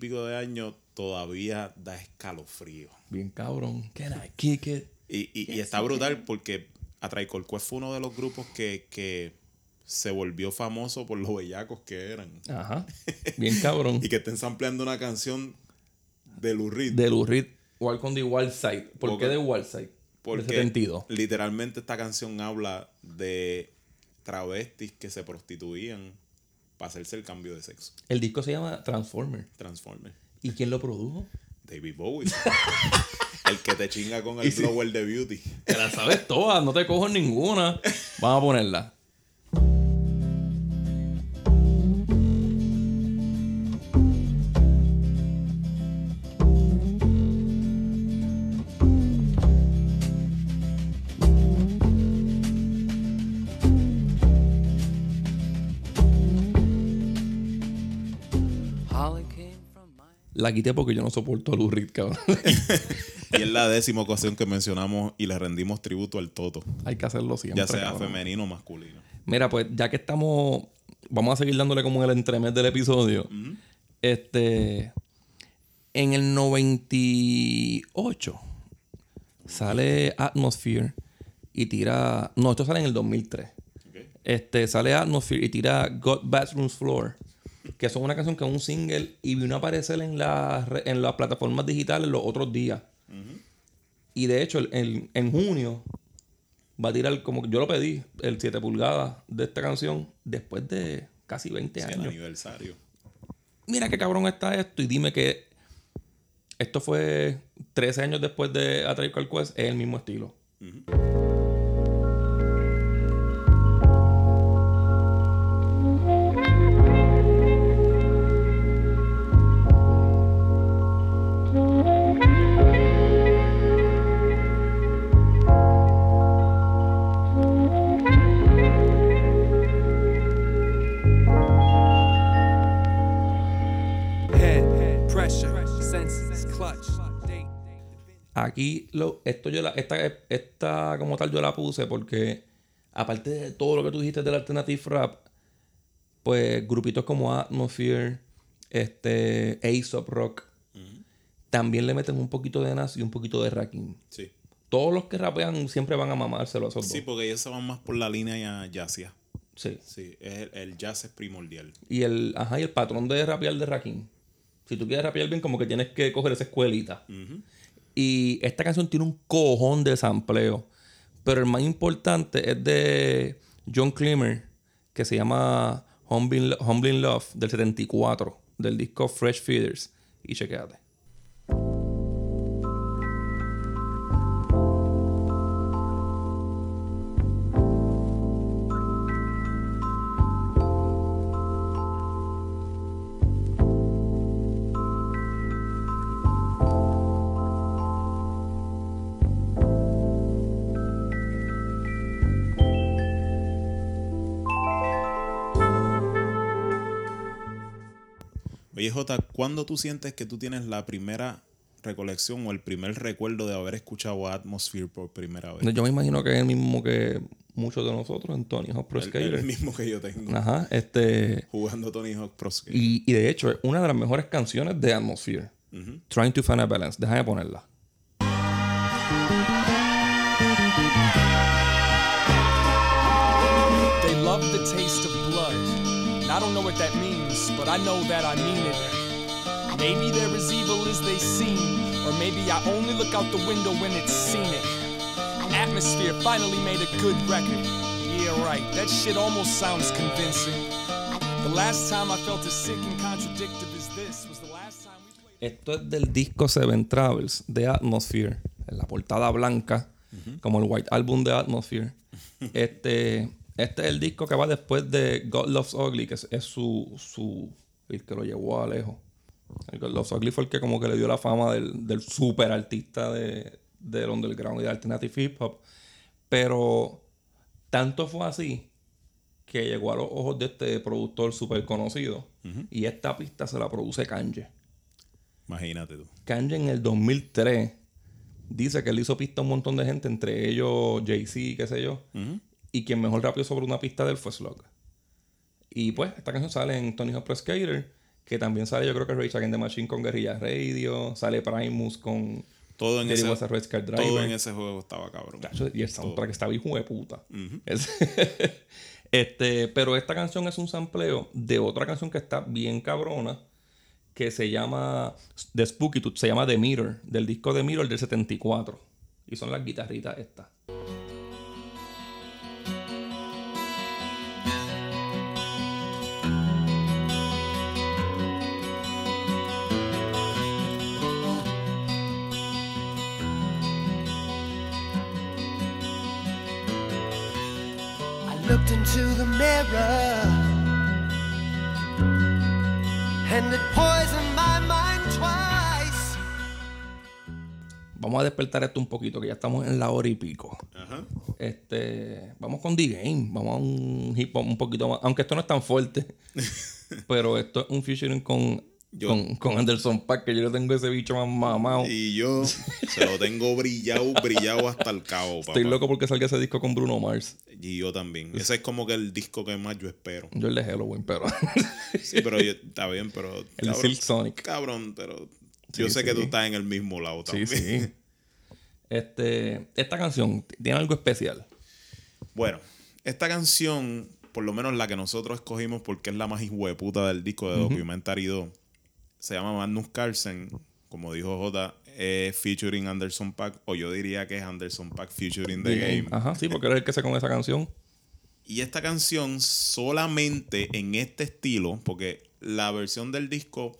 Pico de años, todavía da escalofrío. Bien cabrón. Can I kick it? Y, y- y está brutal porque Atraicol fue uno de los grupos que, que se volvió famoso por los bellacos que eran. Ajá. Bien cabrón. y que estén sampleando una canción de Lou Reed. De Lou Reed, Walk on the Wild Side. ¿Por Porque- qué de Wild Side? Porque de 72. literalmente esta canción habla de travestis que se prostituían para hacerse el cambio de sexo. El disco se llama Transformer. Transformer. ¿Y quién lo produjo? David Bowie. el que te chinga con el blower de beauty. Te la sabes todas, no te cojo ninguna. Vamos a ponerla. La quité porque yo no soporto a Lou Reed, cabrón. Y es la décima ocasión que mencionamos y le rendimos tributo al Toto. Hay que hacerlo siempre. Ya sea cabrón. femenino o masculino. Mira, pues ya que estamos, vamos a seguir dándole como el entremés del episodio. Este, en el 98 sale Atmosphere y tira, no, esto sale en el 2003. Este, sale Atmosphere y tira God Bathroom Floor, que son una canción que es un single y vino a aparecer en, en las plataformas digitales los otros días. Y de hecho, el- el- en junio va a tirar, como yo lo pedí, el 7 pulgadas de esta canción después de casi 20 Sí, el años. aniversario. Mira qué cabrón está esto y dime que esto fue 13 años después de A Tribe Called Quest, es el mismo estilo. Aquí, lo, esto yo la, esta, esta como tal yo la puse porque, aparte de todo lo que tú dijiste del alternative rap, pues grupitos como Atmosphere, este, Aesop Rock, también le meten un poquito de Nas y un poquito de Rakim. Sí. Todos los que rapean siempre van a mamárselo a esos Sí, dos. porque ellos se van más por la línea ya- jazzia. Sí. Sí, es el, el jazz es primordial. Y el, ajá, y el patrón de rapear de Rakim. Si tú quieres rapear bien, como que tienes que coger esa escuelita. Y esta canción tiene un cojón de sampleo. Pero el más importante es de John Climmer, que se llama Humbling, Humbling Love, del 74, del disco Fresh Feeders. Y chequéate. ¿Cuándo tú sientes que tú tienes la primera recolección o el primer recuerdo de haber escuchado a Atmosphere por primera vez? Yo me imagino que es el mismo que muchos de nosotros en Tony Hawk Pro El- Skater. el mismo que yo tengo. Ajá, este... Jugando Tony Hawk Pro Skater. Y, y de hecho, es una de las mejores canciones de Atmosphere. Ujú. Trying to Find a Balance. Déjame ponerla. They love the taste of blood. And I don't know what that means, I know that I mean it. Maybe they're as evil as they seem, or maybe I only look out the window when it's scenic. Atmosphere finally made a good record. Yeah, right. That shit almost sounds convincing. The last time I felt as sick and contradictive as this was the last time we played. Esto es del disco Seven Travels de Atmosphere. En la portada blanca, como el White Album de Atmosphere. este, este es el disco que va después de God Loves Ugly, que es, es su, su. El que lo llevó a lejos. Loves Ugly fue el que como que le dio la fama del, del super artista de, del underground y de alternative hip hop. Pero tanto fue así que llegó a los ojos de este productor súper conocido. Y esta pista se la produce Kanye. Imagínate tú. Kanye en el 2003 dice que le hizo pista a un montón de gente, entre ellos Jay-Z, qué sé yo. Y quien mejor rapeó sobre una pista de él fue Slug. Y pues, esta canción sale en Tony Hawk Pro Skater, que también sale, yo creo que Rage Against the Machine con Guerrilla Radio, sale Primus con Todo en, ese, Red Driver. todo en ese juego estaba cabrón. Y el soundtrack Todo. estaba hijo de puta. Es- este, pero esta canción es un sampleo de otra canción que está bien cabrona. Que se llama The Spooky se llama The Mirror, del disco The Mirror del 74. Y son las guitarritas estas. Vamos a despertar esto un poquito, que ya estamos en la hora y pico. Ajá. Este, vamos con The Game, vamos a un hip hop un poquito más, aunque esto no es tan fuerte, pero esto es un featuring con, con, con Anderson Paak, que yo le tengo ese bicho más mamado. Y yo se lo tengo brillado, brillado hasta el cabo, papá. Estoy loco porque salga ese disco con Bruno Mars. Y yo también. Ese es como que el disco que más yo espero. Yo el de Halloween, pero. Sí, pero yo- está bien, pero. El Silk Sonic. Cabrón, pero. Sí, Yo sé que sí. tú estás en el mismo lado Sí, también. sí. Este, esta canción tiene algo especial. Bueno, esta canción, por lo menos la que nosotros escogimos porque es la más hijueputa del disco de Ujú. Documentary 2, se llama Magnus Carlsen, como dijo J, es featuring Anderson Pack, o yo diría que es Anderson Pack featuring The Game. Ajá, sí, porque era el que se con esa canción. Y esta canción solamente en este estilo, porque la versión del disco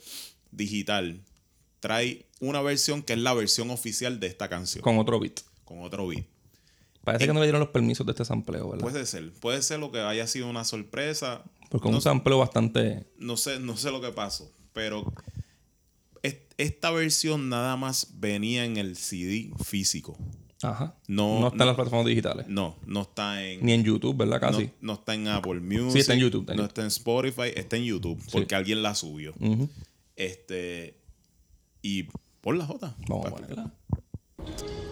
digital trae una versión que es la versión oficial de esta canción. Con otro beat. Con otro beat. Parece que no le dieron los permisos de este sampleo, ¿verdad? Puede ser. Puede ser lo que haya sido una sorpresa. Porque no, un sampleo bastante. no sé, no sé lo que pasó. Pero es- esta versión nada más venía en el CD físico. Ajá. No, No está en las plataformas digitales. No, no está en. Ni en YouTube, ¿verdad? Casi. No, no está en Apple Music. Sí, está en YouTube, está en no YouTube. está en Spotify, está en YouTube. Porque alguien la subió. Este. Y Por la Jota. Vamos a ponerla.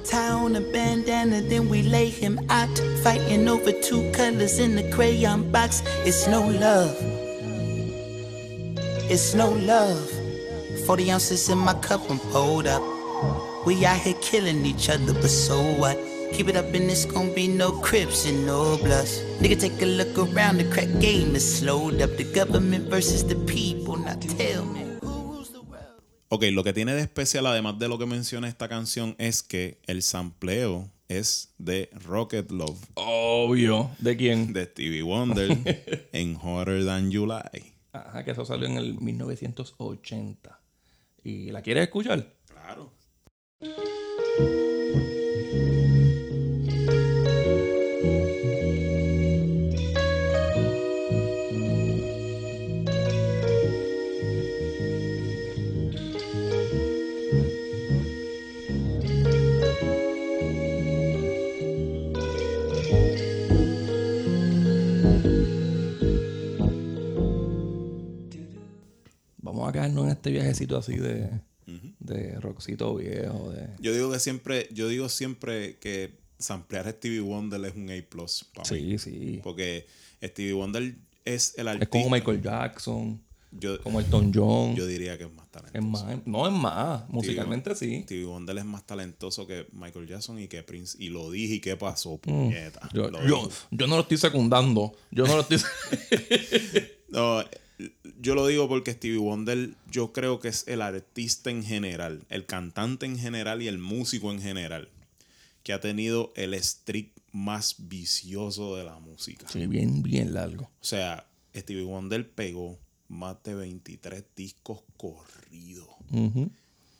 Tie on a bandana, then we lay him out. Fighting over two colors in the crayon box. It's no love. It's no love. 40 ounces in my cup, I'm pulled up. We out here killing each other, but so what? Keep it up and it's gonna be no crips and no bloods. Nigga, take a look around, the crack game is slowed up. The government versus the people, now tell me. Ok, lo que tiene de especial, además de lo que menciona esta canción, es que el sampleo es de Rocket Love. Obvio. ¿De quién? De Stevie Wonder en Hotter Than July. Ajá, que eso salió en el 1980. ¿Y la quieres escuchar? Claro. Vamos a quedarnos en este viajecito así de, de rockcito viejo. De... Yo digo que siempre, yo digo siempre que samplear a Stevie Wonder es un A para Sí, mí. sí. Porque Stevie Wonder es el artista. Es como Michael Jackson, Yo- como Elton John. Yo diría que es más talentoso. Es más, no es más, musicalmente Stevie, sí. Stevie Wonder es más talentoso que Michael Jackson y que Prince. Y lo dije y qué pasó, Mm. puñeta. Yo, yo no lo estoy secundando. Yo no lo estoy. No, yo lo digo porque Stevie Wonder yo creo que es el artista en general, el cantante en general y el músico en general que ha tenido el streak más vicioso de la música. sí, bien, bien largo. O sea, Stevie Wonder pegó más de 23 discos corridos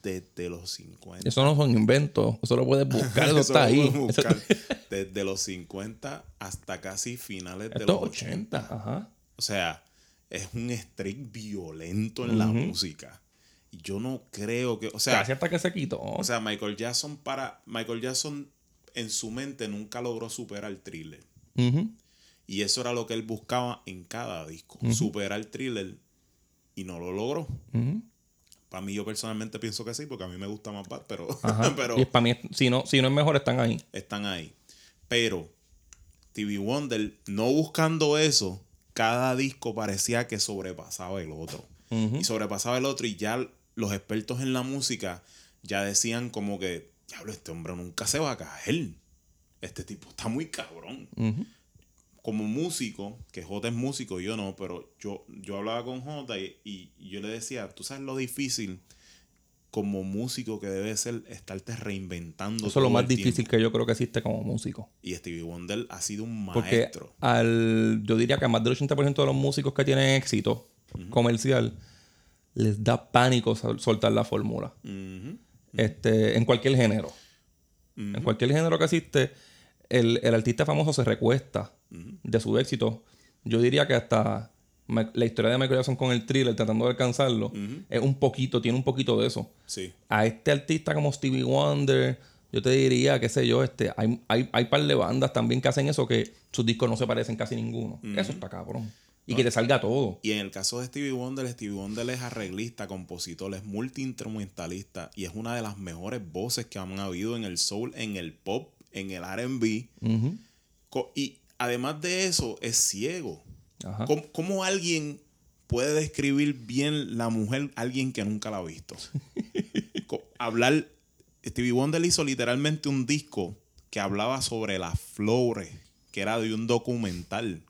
desde los 50. Eso no son inventos. Eso lo puedes buscar. Eso, Eso está lo ahí. buscar. Desde los 50 hasta casi finales de Esto los es 80. 80. Ajá. O sea, es un streak violento en la música. Y yo no creo que. O sea, Casi hasta que se quitó. o sea, Michael Jackson para. Michael Jackson en su mente nunca logró superar el thriller. Y eso era lo que él buscaba en cada disco. Superar el thriller. Y no lo logró. Para mí, yo personalmente pienso que sí, porque a mí me gusta más Bad, pero, pero Y para mí, si no, si no es mejor, están ahí. están ahí. Pero Stevie Wonder, no buscando eso, cada disco parecía que sobrepasaba el otro. Y sobrepasaba el otro y ya los expertos en la música ya decían como que, diablo, este hombre nunca se va a caer. Este tipo está muy cabrón. Como músico, que J es músico, yo no, pero yo, yo hablaba con J y, y yo le decía, tú sabes lo difícil como músico que debe ser estarte reinventando. Eso es lo más difícil que yo creo que existe como músico. Y Stevie Wonder ha sido un Porque maestro. al, yo diría que a más del 80% de los músicos que tienen éxito comercial les da pánico sol- soltar la fórmula. Este, en cualquier género. En cualquier género que existe, el, el artista famoso se recuesta de su éxito. Yo diría que hasta la historia de Michael Jackson con el thriller, tratando de alcanzarlo, es un poquito, tiene un poquito de eso. Sí. A este artista como Stevie Wonder, yo te diría, qué sé yo, este, hay, hay, hay par de bandas también que hacen eso que sus discos no se parecen casi ninguno. Ujú. Eso está cabrón. Y No. que te salga todo. Y en el caso de Stevie Wonder, Stevie Wonder es arreglista, compositor, es multiinstrumentalista y es una de las mejores voces que han habido en el soul, en el pop, en el RB. Co- Y además de eso, es ciego. Ajá. ¿Cómo, cómo alguien puede describir bien la mujer alguien que nunca la ha visto? Hablar. Stevie Wonder hizo literalmente un disco que hablaba sobre las flores, que era de un documental.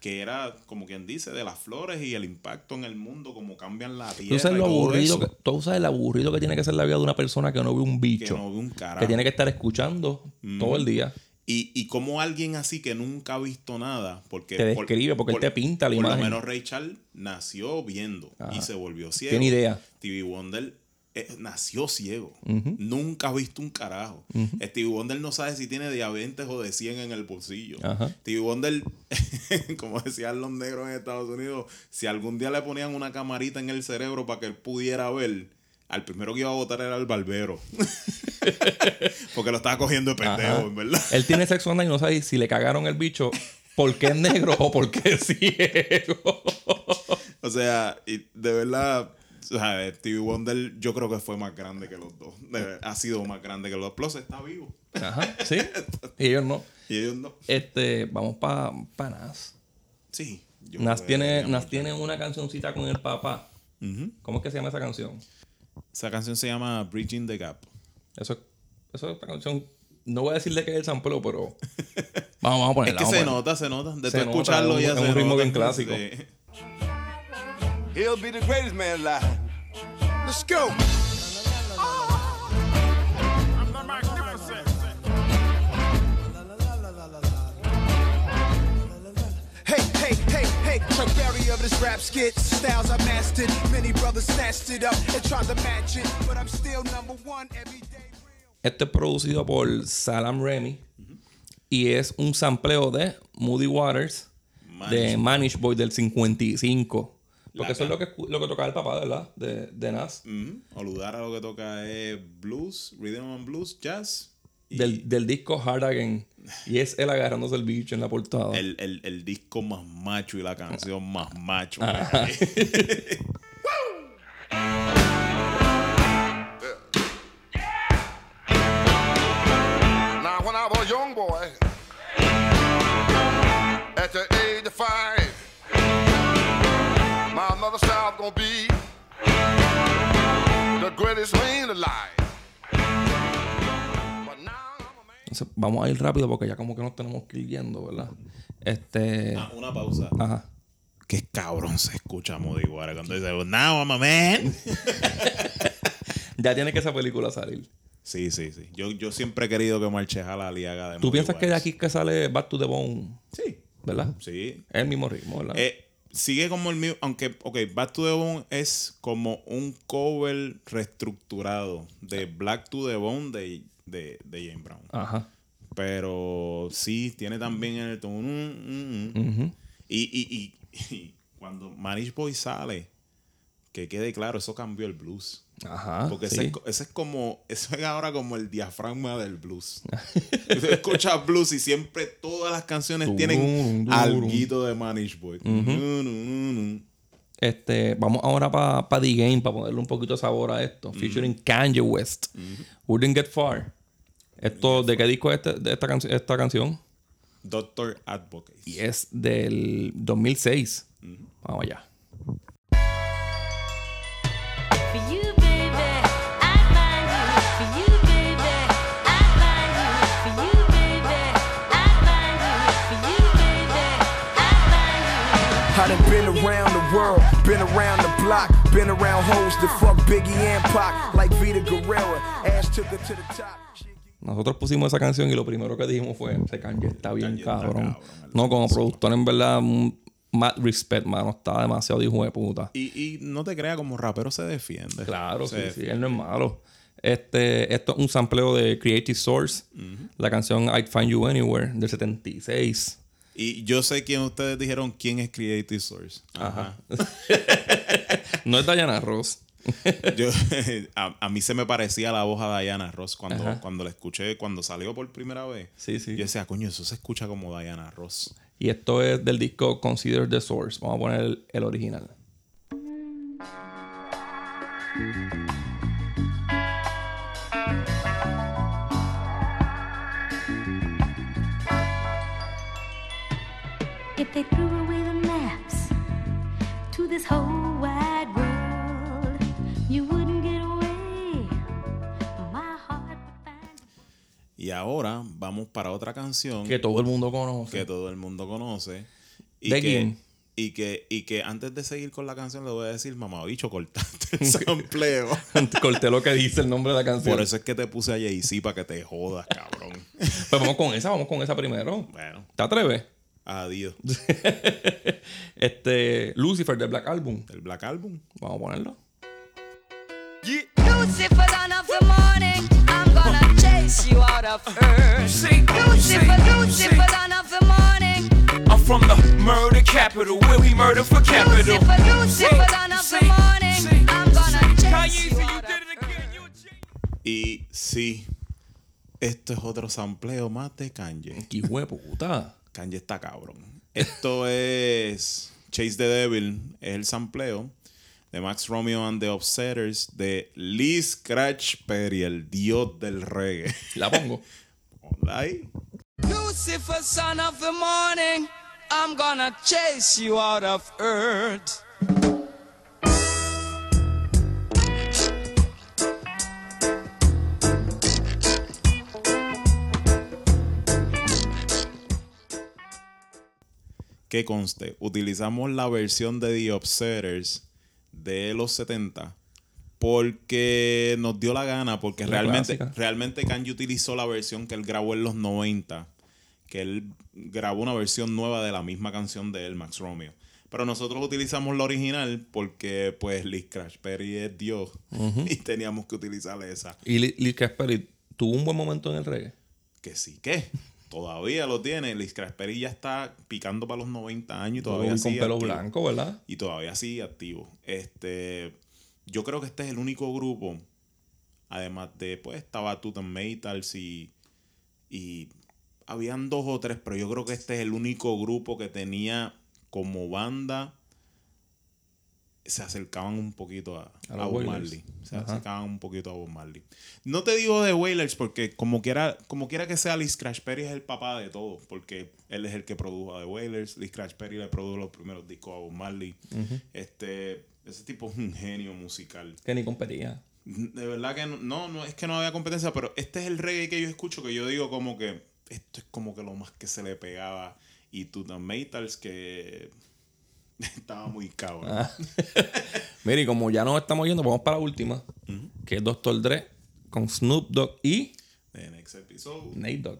Que era, como quien dice, de las flores y el impacto en el mundo, cómo cambian la tierra. Tú sabes lo aburrido que, tú sabes lo aburrido que tiene que ser la vida de una persona que no ve un bicho. Que no ve un carajo. que tiene que estar escuchando Mm. todo el día. Y, y como alguien así que nunca ha visto nada, porque Te describe, porque él te pinta la por imagen. lo menos Ray Charles nació viendo Ajá. y se volvió ciego. Tiene idea. Stevie Wonder eh, nació ciego. Nunca ha visto un carajo. Ujú. Stevie Wonder no sabe si tiene diabetes o de 100 en el bolsillo. Stevie Wonder, como decían los negros en Estados Unidos, si algún día le ponían una camarita en el cerebro para que él pudiera ver, al primero que iba a votar era el barbero. Porque lo estaba cogiendo de pendejo, en verdad. Él tiene sexo y no sabe si le cagaron el bicho porque es negro o porque es ciego. O sea, y de verdad, O sea, Stevie Wonder yo creo que fue más grande que los dos. De- ha sido más grande que los dos. Plus está vivo. Ajá, sí. Y ellos no. Y ellos no. Este, vamos para pa Nas. Sí. Nas tiene, Nas tiene una cancioncita con el papá. ¿Cómo es que se llama esa canción? Esa canción se llama Bridging the Gap. Eso, eso es una canción. No voy a decirle que es el sample, pero. Vamos, vamos a ponerla. Es que se nota, se nota. De Se tú nota, escucharlo es ya un- se es un ritmo nota. bien clásico. Sí. He'll be the greatest man alive. Let's go. Of this rap skit. Styles I mastered. Many brothers snatched it up and tried to match it. But I'm still number one every day. Este es producido por Salam Remy. Y es un sampleo de Moody Waters de Manish Boy del 55. Porque eso es lo que, lo que tocaba el papá, ¿verdad? De, de Nas. Oludara lo que toca es blues, rhythm and blues, jazz. Del, del disco Hard Again. Y es él agarrándose el bicho en la portada. el, el, el disco más macho y la canción más macho. Ajá. Now, when I was a young boy, at the age of five, Entonces, vamos a ir rápido porque ya como que nos tenemos que ir yendo, ¿verdad? Este. Ah, una pausa. Ajá. Qué cabrón se escucha Moody Waters cuando dice, now I'm a man. Ya tiene que esa película salir. Sí, sí, sí. Yo, yo siempre he querido que Marche y haga de ¿Tú Moody piensas que de aquí que sale Back to the Bone? Sí. ¿Verdad? Sí. Es el mismo ritmo, ¿verdad? Eh, sigue como el mismo, aunque, ok, Back to the Bone es como un cover reestructurado de Black to the Bone de, de, de James Brown. Ajá. Pero sí, tiene también el tono. mm, mm, mm. Y, y, y, y cuando Manish Boy sale, que quede claro, eso cambió el blues. Ajá. Porque sí. ese, ese es como, eso es ahora como el diafragma del blues. Tú escuchas blues y siempre todas las canciones tienen alguito de Manish Boy. Este, vamos ahora para pa The Game, para ponerle un poquito de sabor a esto. Featuring Kanye West. Wouldn't Get Far. Esto, ¿De qué disco es este- de esta, canci- esta canción? Doctor Advocate. Y es del 2006. Vamos allá. For you, baby, I'd mind you. For you, baby, I'd mind you. For you, baby, I'd mind you. For you, baby, I'd mind you. I done been around the world, been around the block, been around hoes that fuck Biggie and Pac, like Vita Guerrero. Ash took her to the top. Nosotros pusimos esa canción y lo primero que dijimos fue: Ese Kanye está bien cabrón. no, como productor, en verdad, mad respect, mano. Está demasiado hijo de puta. Y, y no te creas, como rapero se defiende. Claro, Se sí, sí, él no es malo. Este, esto es un sampleo de Creative Source, la canción I'd Find You Anywhere del 76. Y yo sé quién ustedes dijeron quién es Creative Source. Ajá. No es Diana Ross. Yo, a, a mí se me parecía la voz a Diana Ross cuando, Ajá. cuando la escuché, cuando salió por primera vez. Sí, sí. Yo decía, coño, eso se escucha como Diana Ross. Y esto es del disco Consider the Source. Vamos a poner el, el original. They threw away the maps to this whole wide world, you wouldn't get away. My heart Y ahora vamos para otra canción. Que todo el mundo conoce. Que todo el mundo conoce. Y ¿De que, quién? Y que, y que antes de seguir con la canción le voy a decir, mamá, bicho, cortaste el sampleo. Corté lo que dice el nombre de la canción. Por eso es que te puse a Jay-Z para que te jodas, cabrón. Pues vamos con esa, vamos con esa primero. Bueno. ¿Te atreves? Adiós. este, Lucifer del Black Album. El Black Album. Vamos a ponerlo. Lucifer, dawn of the morning, I'm gonna chase you out of earth. Lucifer, Lucifer, dawn of the morning. I'm from the murder capital, where we murder for capital. Lucifer, Lucifer, dawn of the morning, I'm gonna chase you out of Y sí, esto es otro sampleo más de Kanye. ¡Qué puta! Kanye está cabrón. Esto es Chase the Devil, es el sampleo. de Max Romeo and the Upsetters de Lee Scratch Perry, el dios del reggae. La pongo. Ponla ahí. Lucifer, son of the morning, I'm gonna chase you out of earth. Que conste, utilizamos la versión de The Upsetters de los 70 porque nos dio la gana, porque La realmente, clásica. realmente Kanye utilizó la versión que él grabó en los 90, que él grabó una versión nueva de la misma canción de él, Max Romeo. Pero nosotros utilizamos la original porque pues Lee Scratch Perry es Dios y teníamos que utilizar esa. Y Lee Lee Perry tuvo un buen momento en el reggae. Que sí, que todavía lo tiene. Scratch Perry ya está picando para los 90 años y todavía con sigue pelo activo. blanco, ¿verdad? Y todavía sigue activo. Este, yo creo que este es el único grupo, además de, pues, estaba Tutan Metals y, y habían dos o tres, pero yo creo que este es el único grupo que tenía como banda, se acercaban un poquito a, A a Bob. Marley. Se Ajá. acercaban un poquito a Bob Marley. No te digo de Wailers porque como quiera, como quiera que sea, Lee Scratch Perry es el papá de todo, porque él es el que produjo a The Wailers. Lee Scratch Perry le produjo los primeros discos a Bob Marley. Este, ese tipo es un genio musical. Que ni competía. De verdad que no, no, no, es que no había competencia, pero este es el reggae que yo escucho que yo digo como que esto es como que lo más que se le pegaba. Y Tutan Metals que estaba muy cabrón. Ah. Mira, y como ya nos estamos yendo, vamos para la última, que es Dr. Dre con Snoop Dogg y The next episode. Nate Dogg.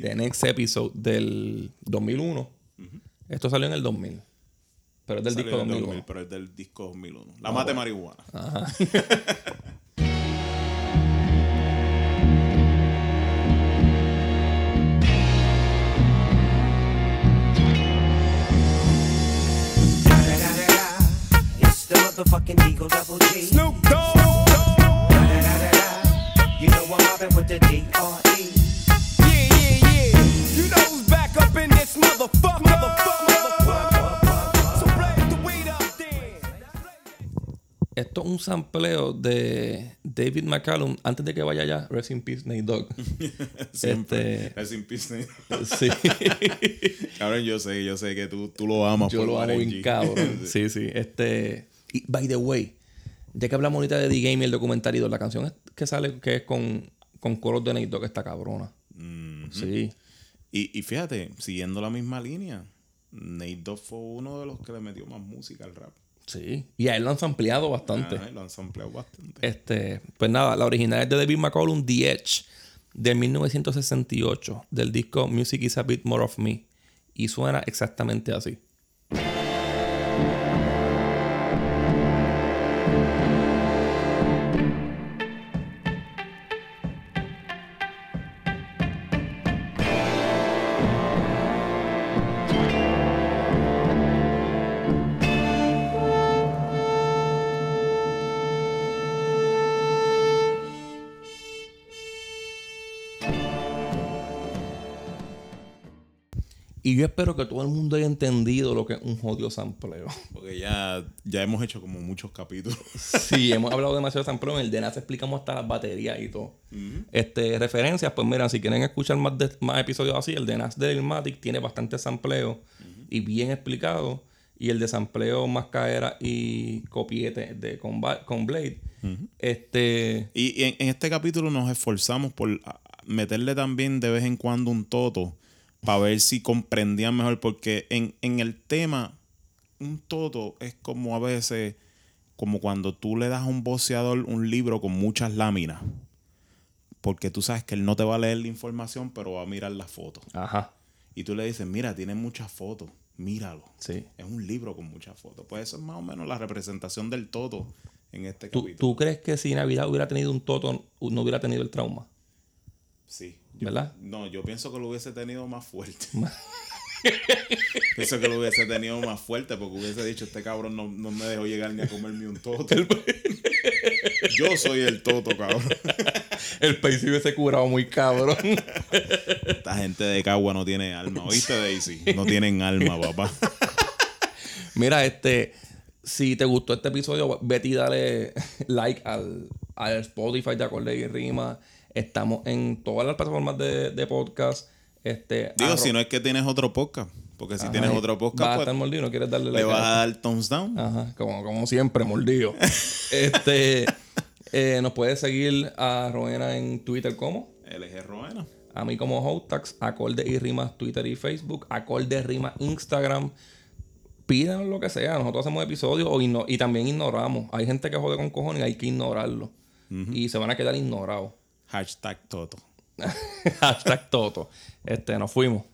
The Next Episode del 2001. Esto salió en el 2000. Pero es del Salió disco en el 2001. pero es del disco 2001. La Ah, mate bueno. marihuana. Ajá. motherfucking Eagle Double G. Snoop Dogg. You know I'm mobbing with the D.R.E. Yeah, yeah, yeah. You know who's back up in this motherfucker. Motherfucker, motherfucker. So blaze the weed up then. Esto es un sampleo de David McCallum antes de que vaya allá. Rest in Peace, Nate Dogg. Siempre. Este, Rest in peace, Nate. Sí. Cabrón, yo sé, yo sé que tú, tú lo amas Yo por lo amo bien cabrón. Sí, sí. Este. Y, by the way, ya que hablamos ahorita de The Game y el documentalito, la canción que sale que es con, con coros de Nate Dogg está cabrona. Sí. Y, y fíjate, siguiendo la misma línea, Nate Dogg fue uno de los que le metió más música al rap. Sí. Y a él lo han ampliado bastante. Ajá, lo han sampleado bastante. Este, pues nada, la original es de David McCollum, The Edge, del 1968, del disco Music is a Bit More of Me. Y suena exactamente así. Y yo espero que todo el mundo haya entendido lo que es un jodido sampleo. Porque ya, ya hemos hecho como muchos capítulos. Sí, hemos hablado demasiado de sampleo. En el DNAS explicamos hasta las baterías y todo. Este, referencias, pues mira, si quieren escuchar más, de- más episodios así, el DNAS de Ilmatic tiene bastante sampleo y bien explicado. Y el de sampleo, mascaera y copiete de, con, con Blade. Este. Y, en, en este capítulo nos esforzamos por meterle también de vez en cuando un toto para ver si comprendían mejor. Porque en, en el tema, un toto es como a veces, como cuando tú le das a un boceador un libro con muchas láminas. Porque tú sabes que él no te va a leer la información, pero va a mirar las fotos. Ajá. Y tú le dices, mira, tiene muchas fotos, míralo. Sí. Es un libro con muchas fotos. Pues eso es más o menos la representación del toto en este ¿Tú, capítulo. tú crees que si Navidad hubiera tenido un toto, no hubiera tenido el trauma? Sí. ¿Verdad? No, yo pienso que lo hubiese tenido más fuerte. pienso que lo hubiese tenido más fuerte porque hubiese dicho, este cabrón no, no me dejó llegar ni a comerme un toto. yo soy el toto, cabrón. El país se hubiese curado muy cabrón. Esta gente de Cagua no tiene alma. ¿Oíste, Daisy? No tienen alma, papá. Mira, este. Si te gustó este episodio, vete y dale like al, al Spotify de Acorde y Rima. Estamos en todas las plataformas de, de podcast. Este, Digo, si no es que tienes otro podcast. Porque si Ajá, tienes otro podcast, a pues, estar mordido, no quieres darle le like vas a dar thumbs down. Ajá, como, como siempre, mordido. este, eh, nos puedes seguir a Roena en Twitter como. LG Roena. A mí como Hotax, Acorde y Rimas Twitter y Facebook, Acorde Rimas Instagram. Pídanos lo que sea, nosotros hacemos episodios o y también ignoramos. Hay gente que jode con cojones y hay que ignorarlo. Y se van a quedar ignorados. Hashtag Toto. Hashtag Toto. Este, nos fuimos.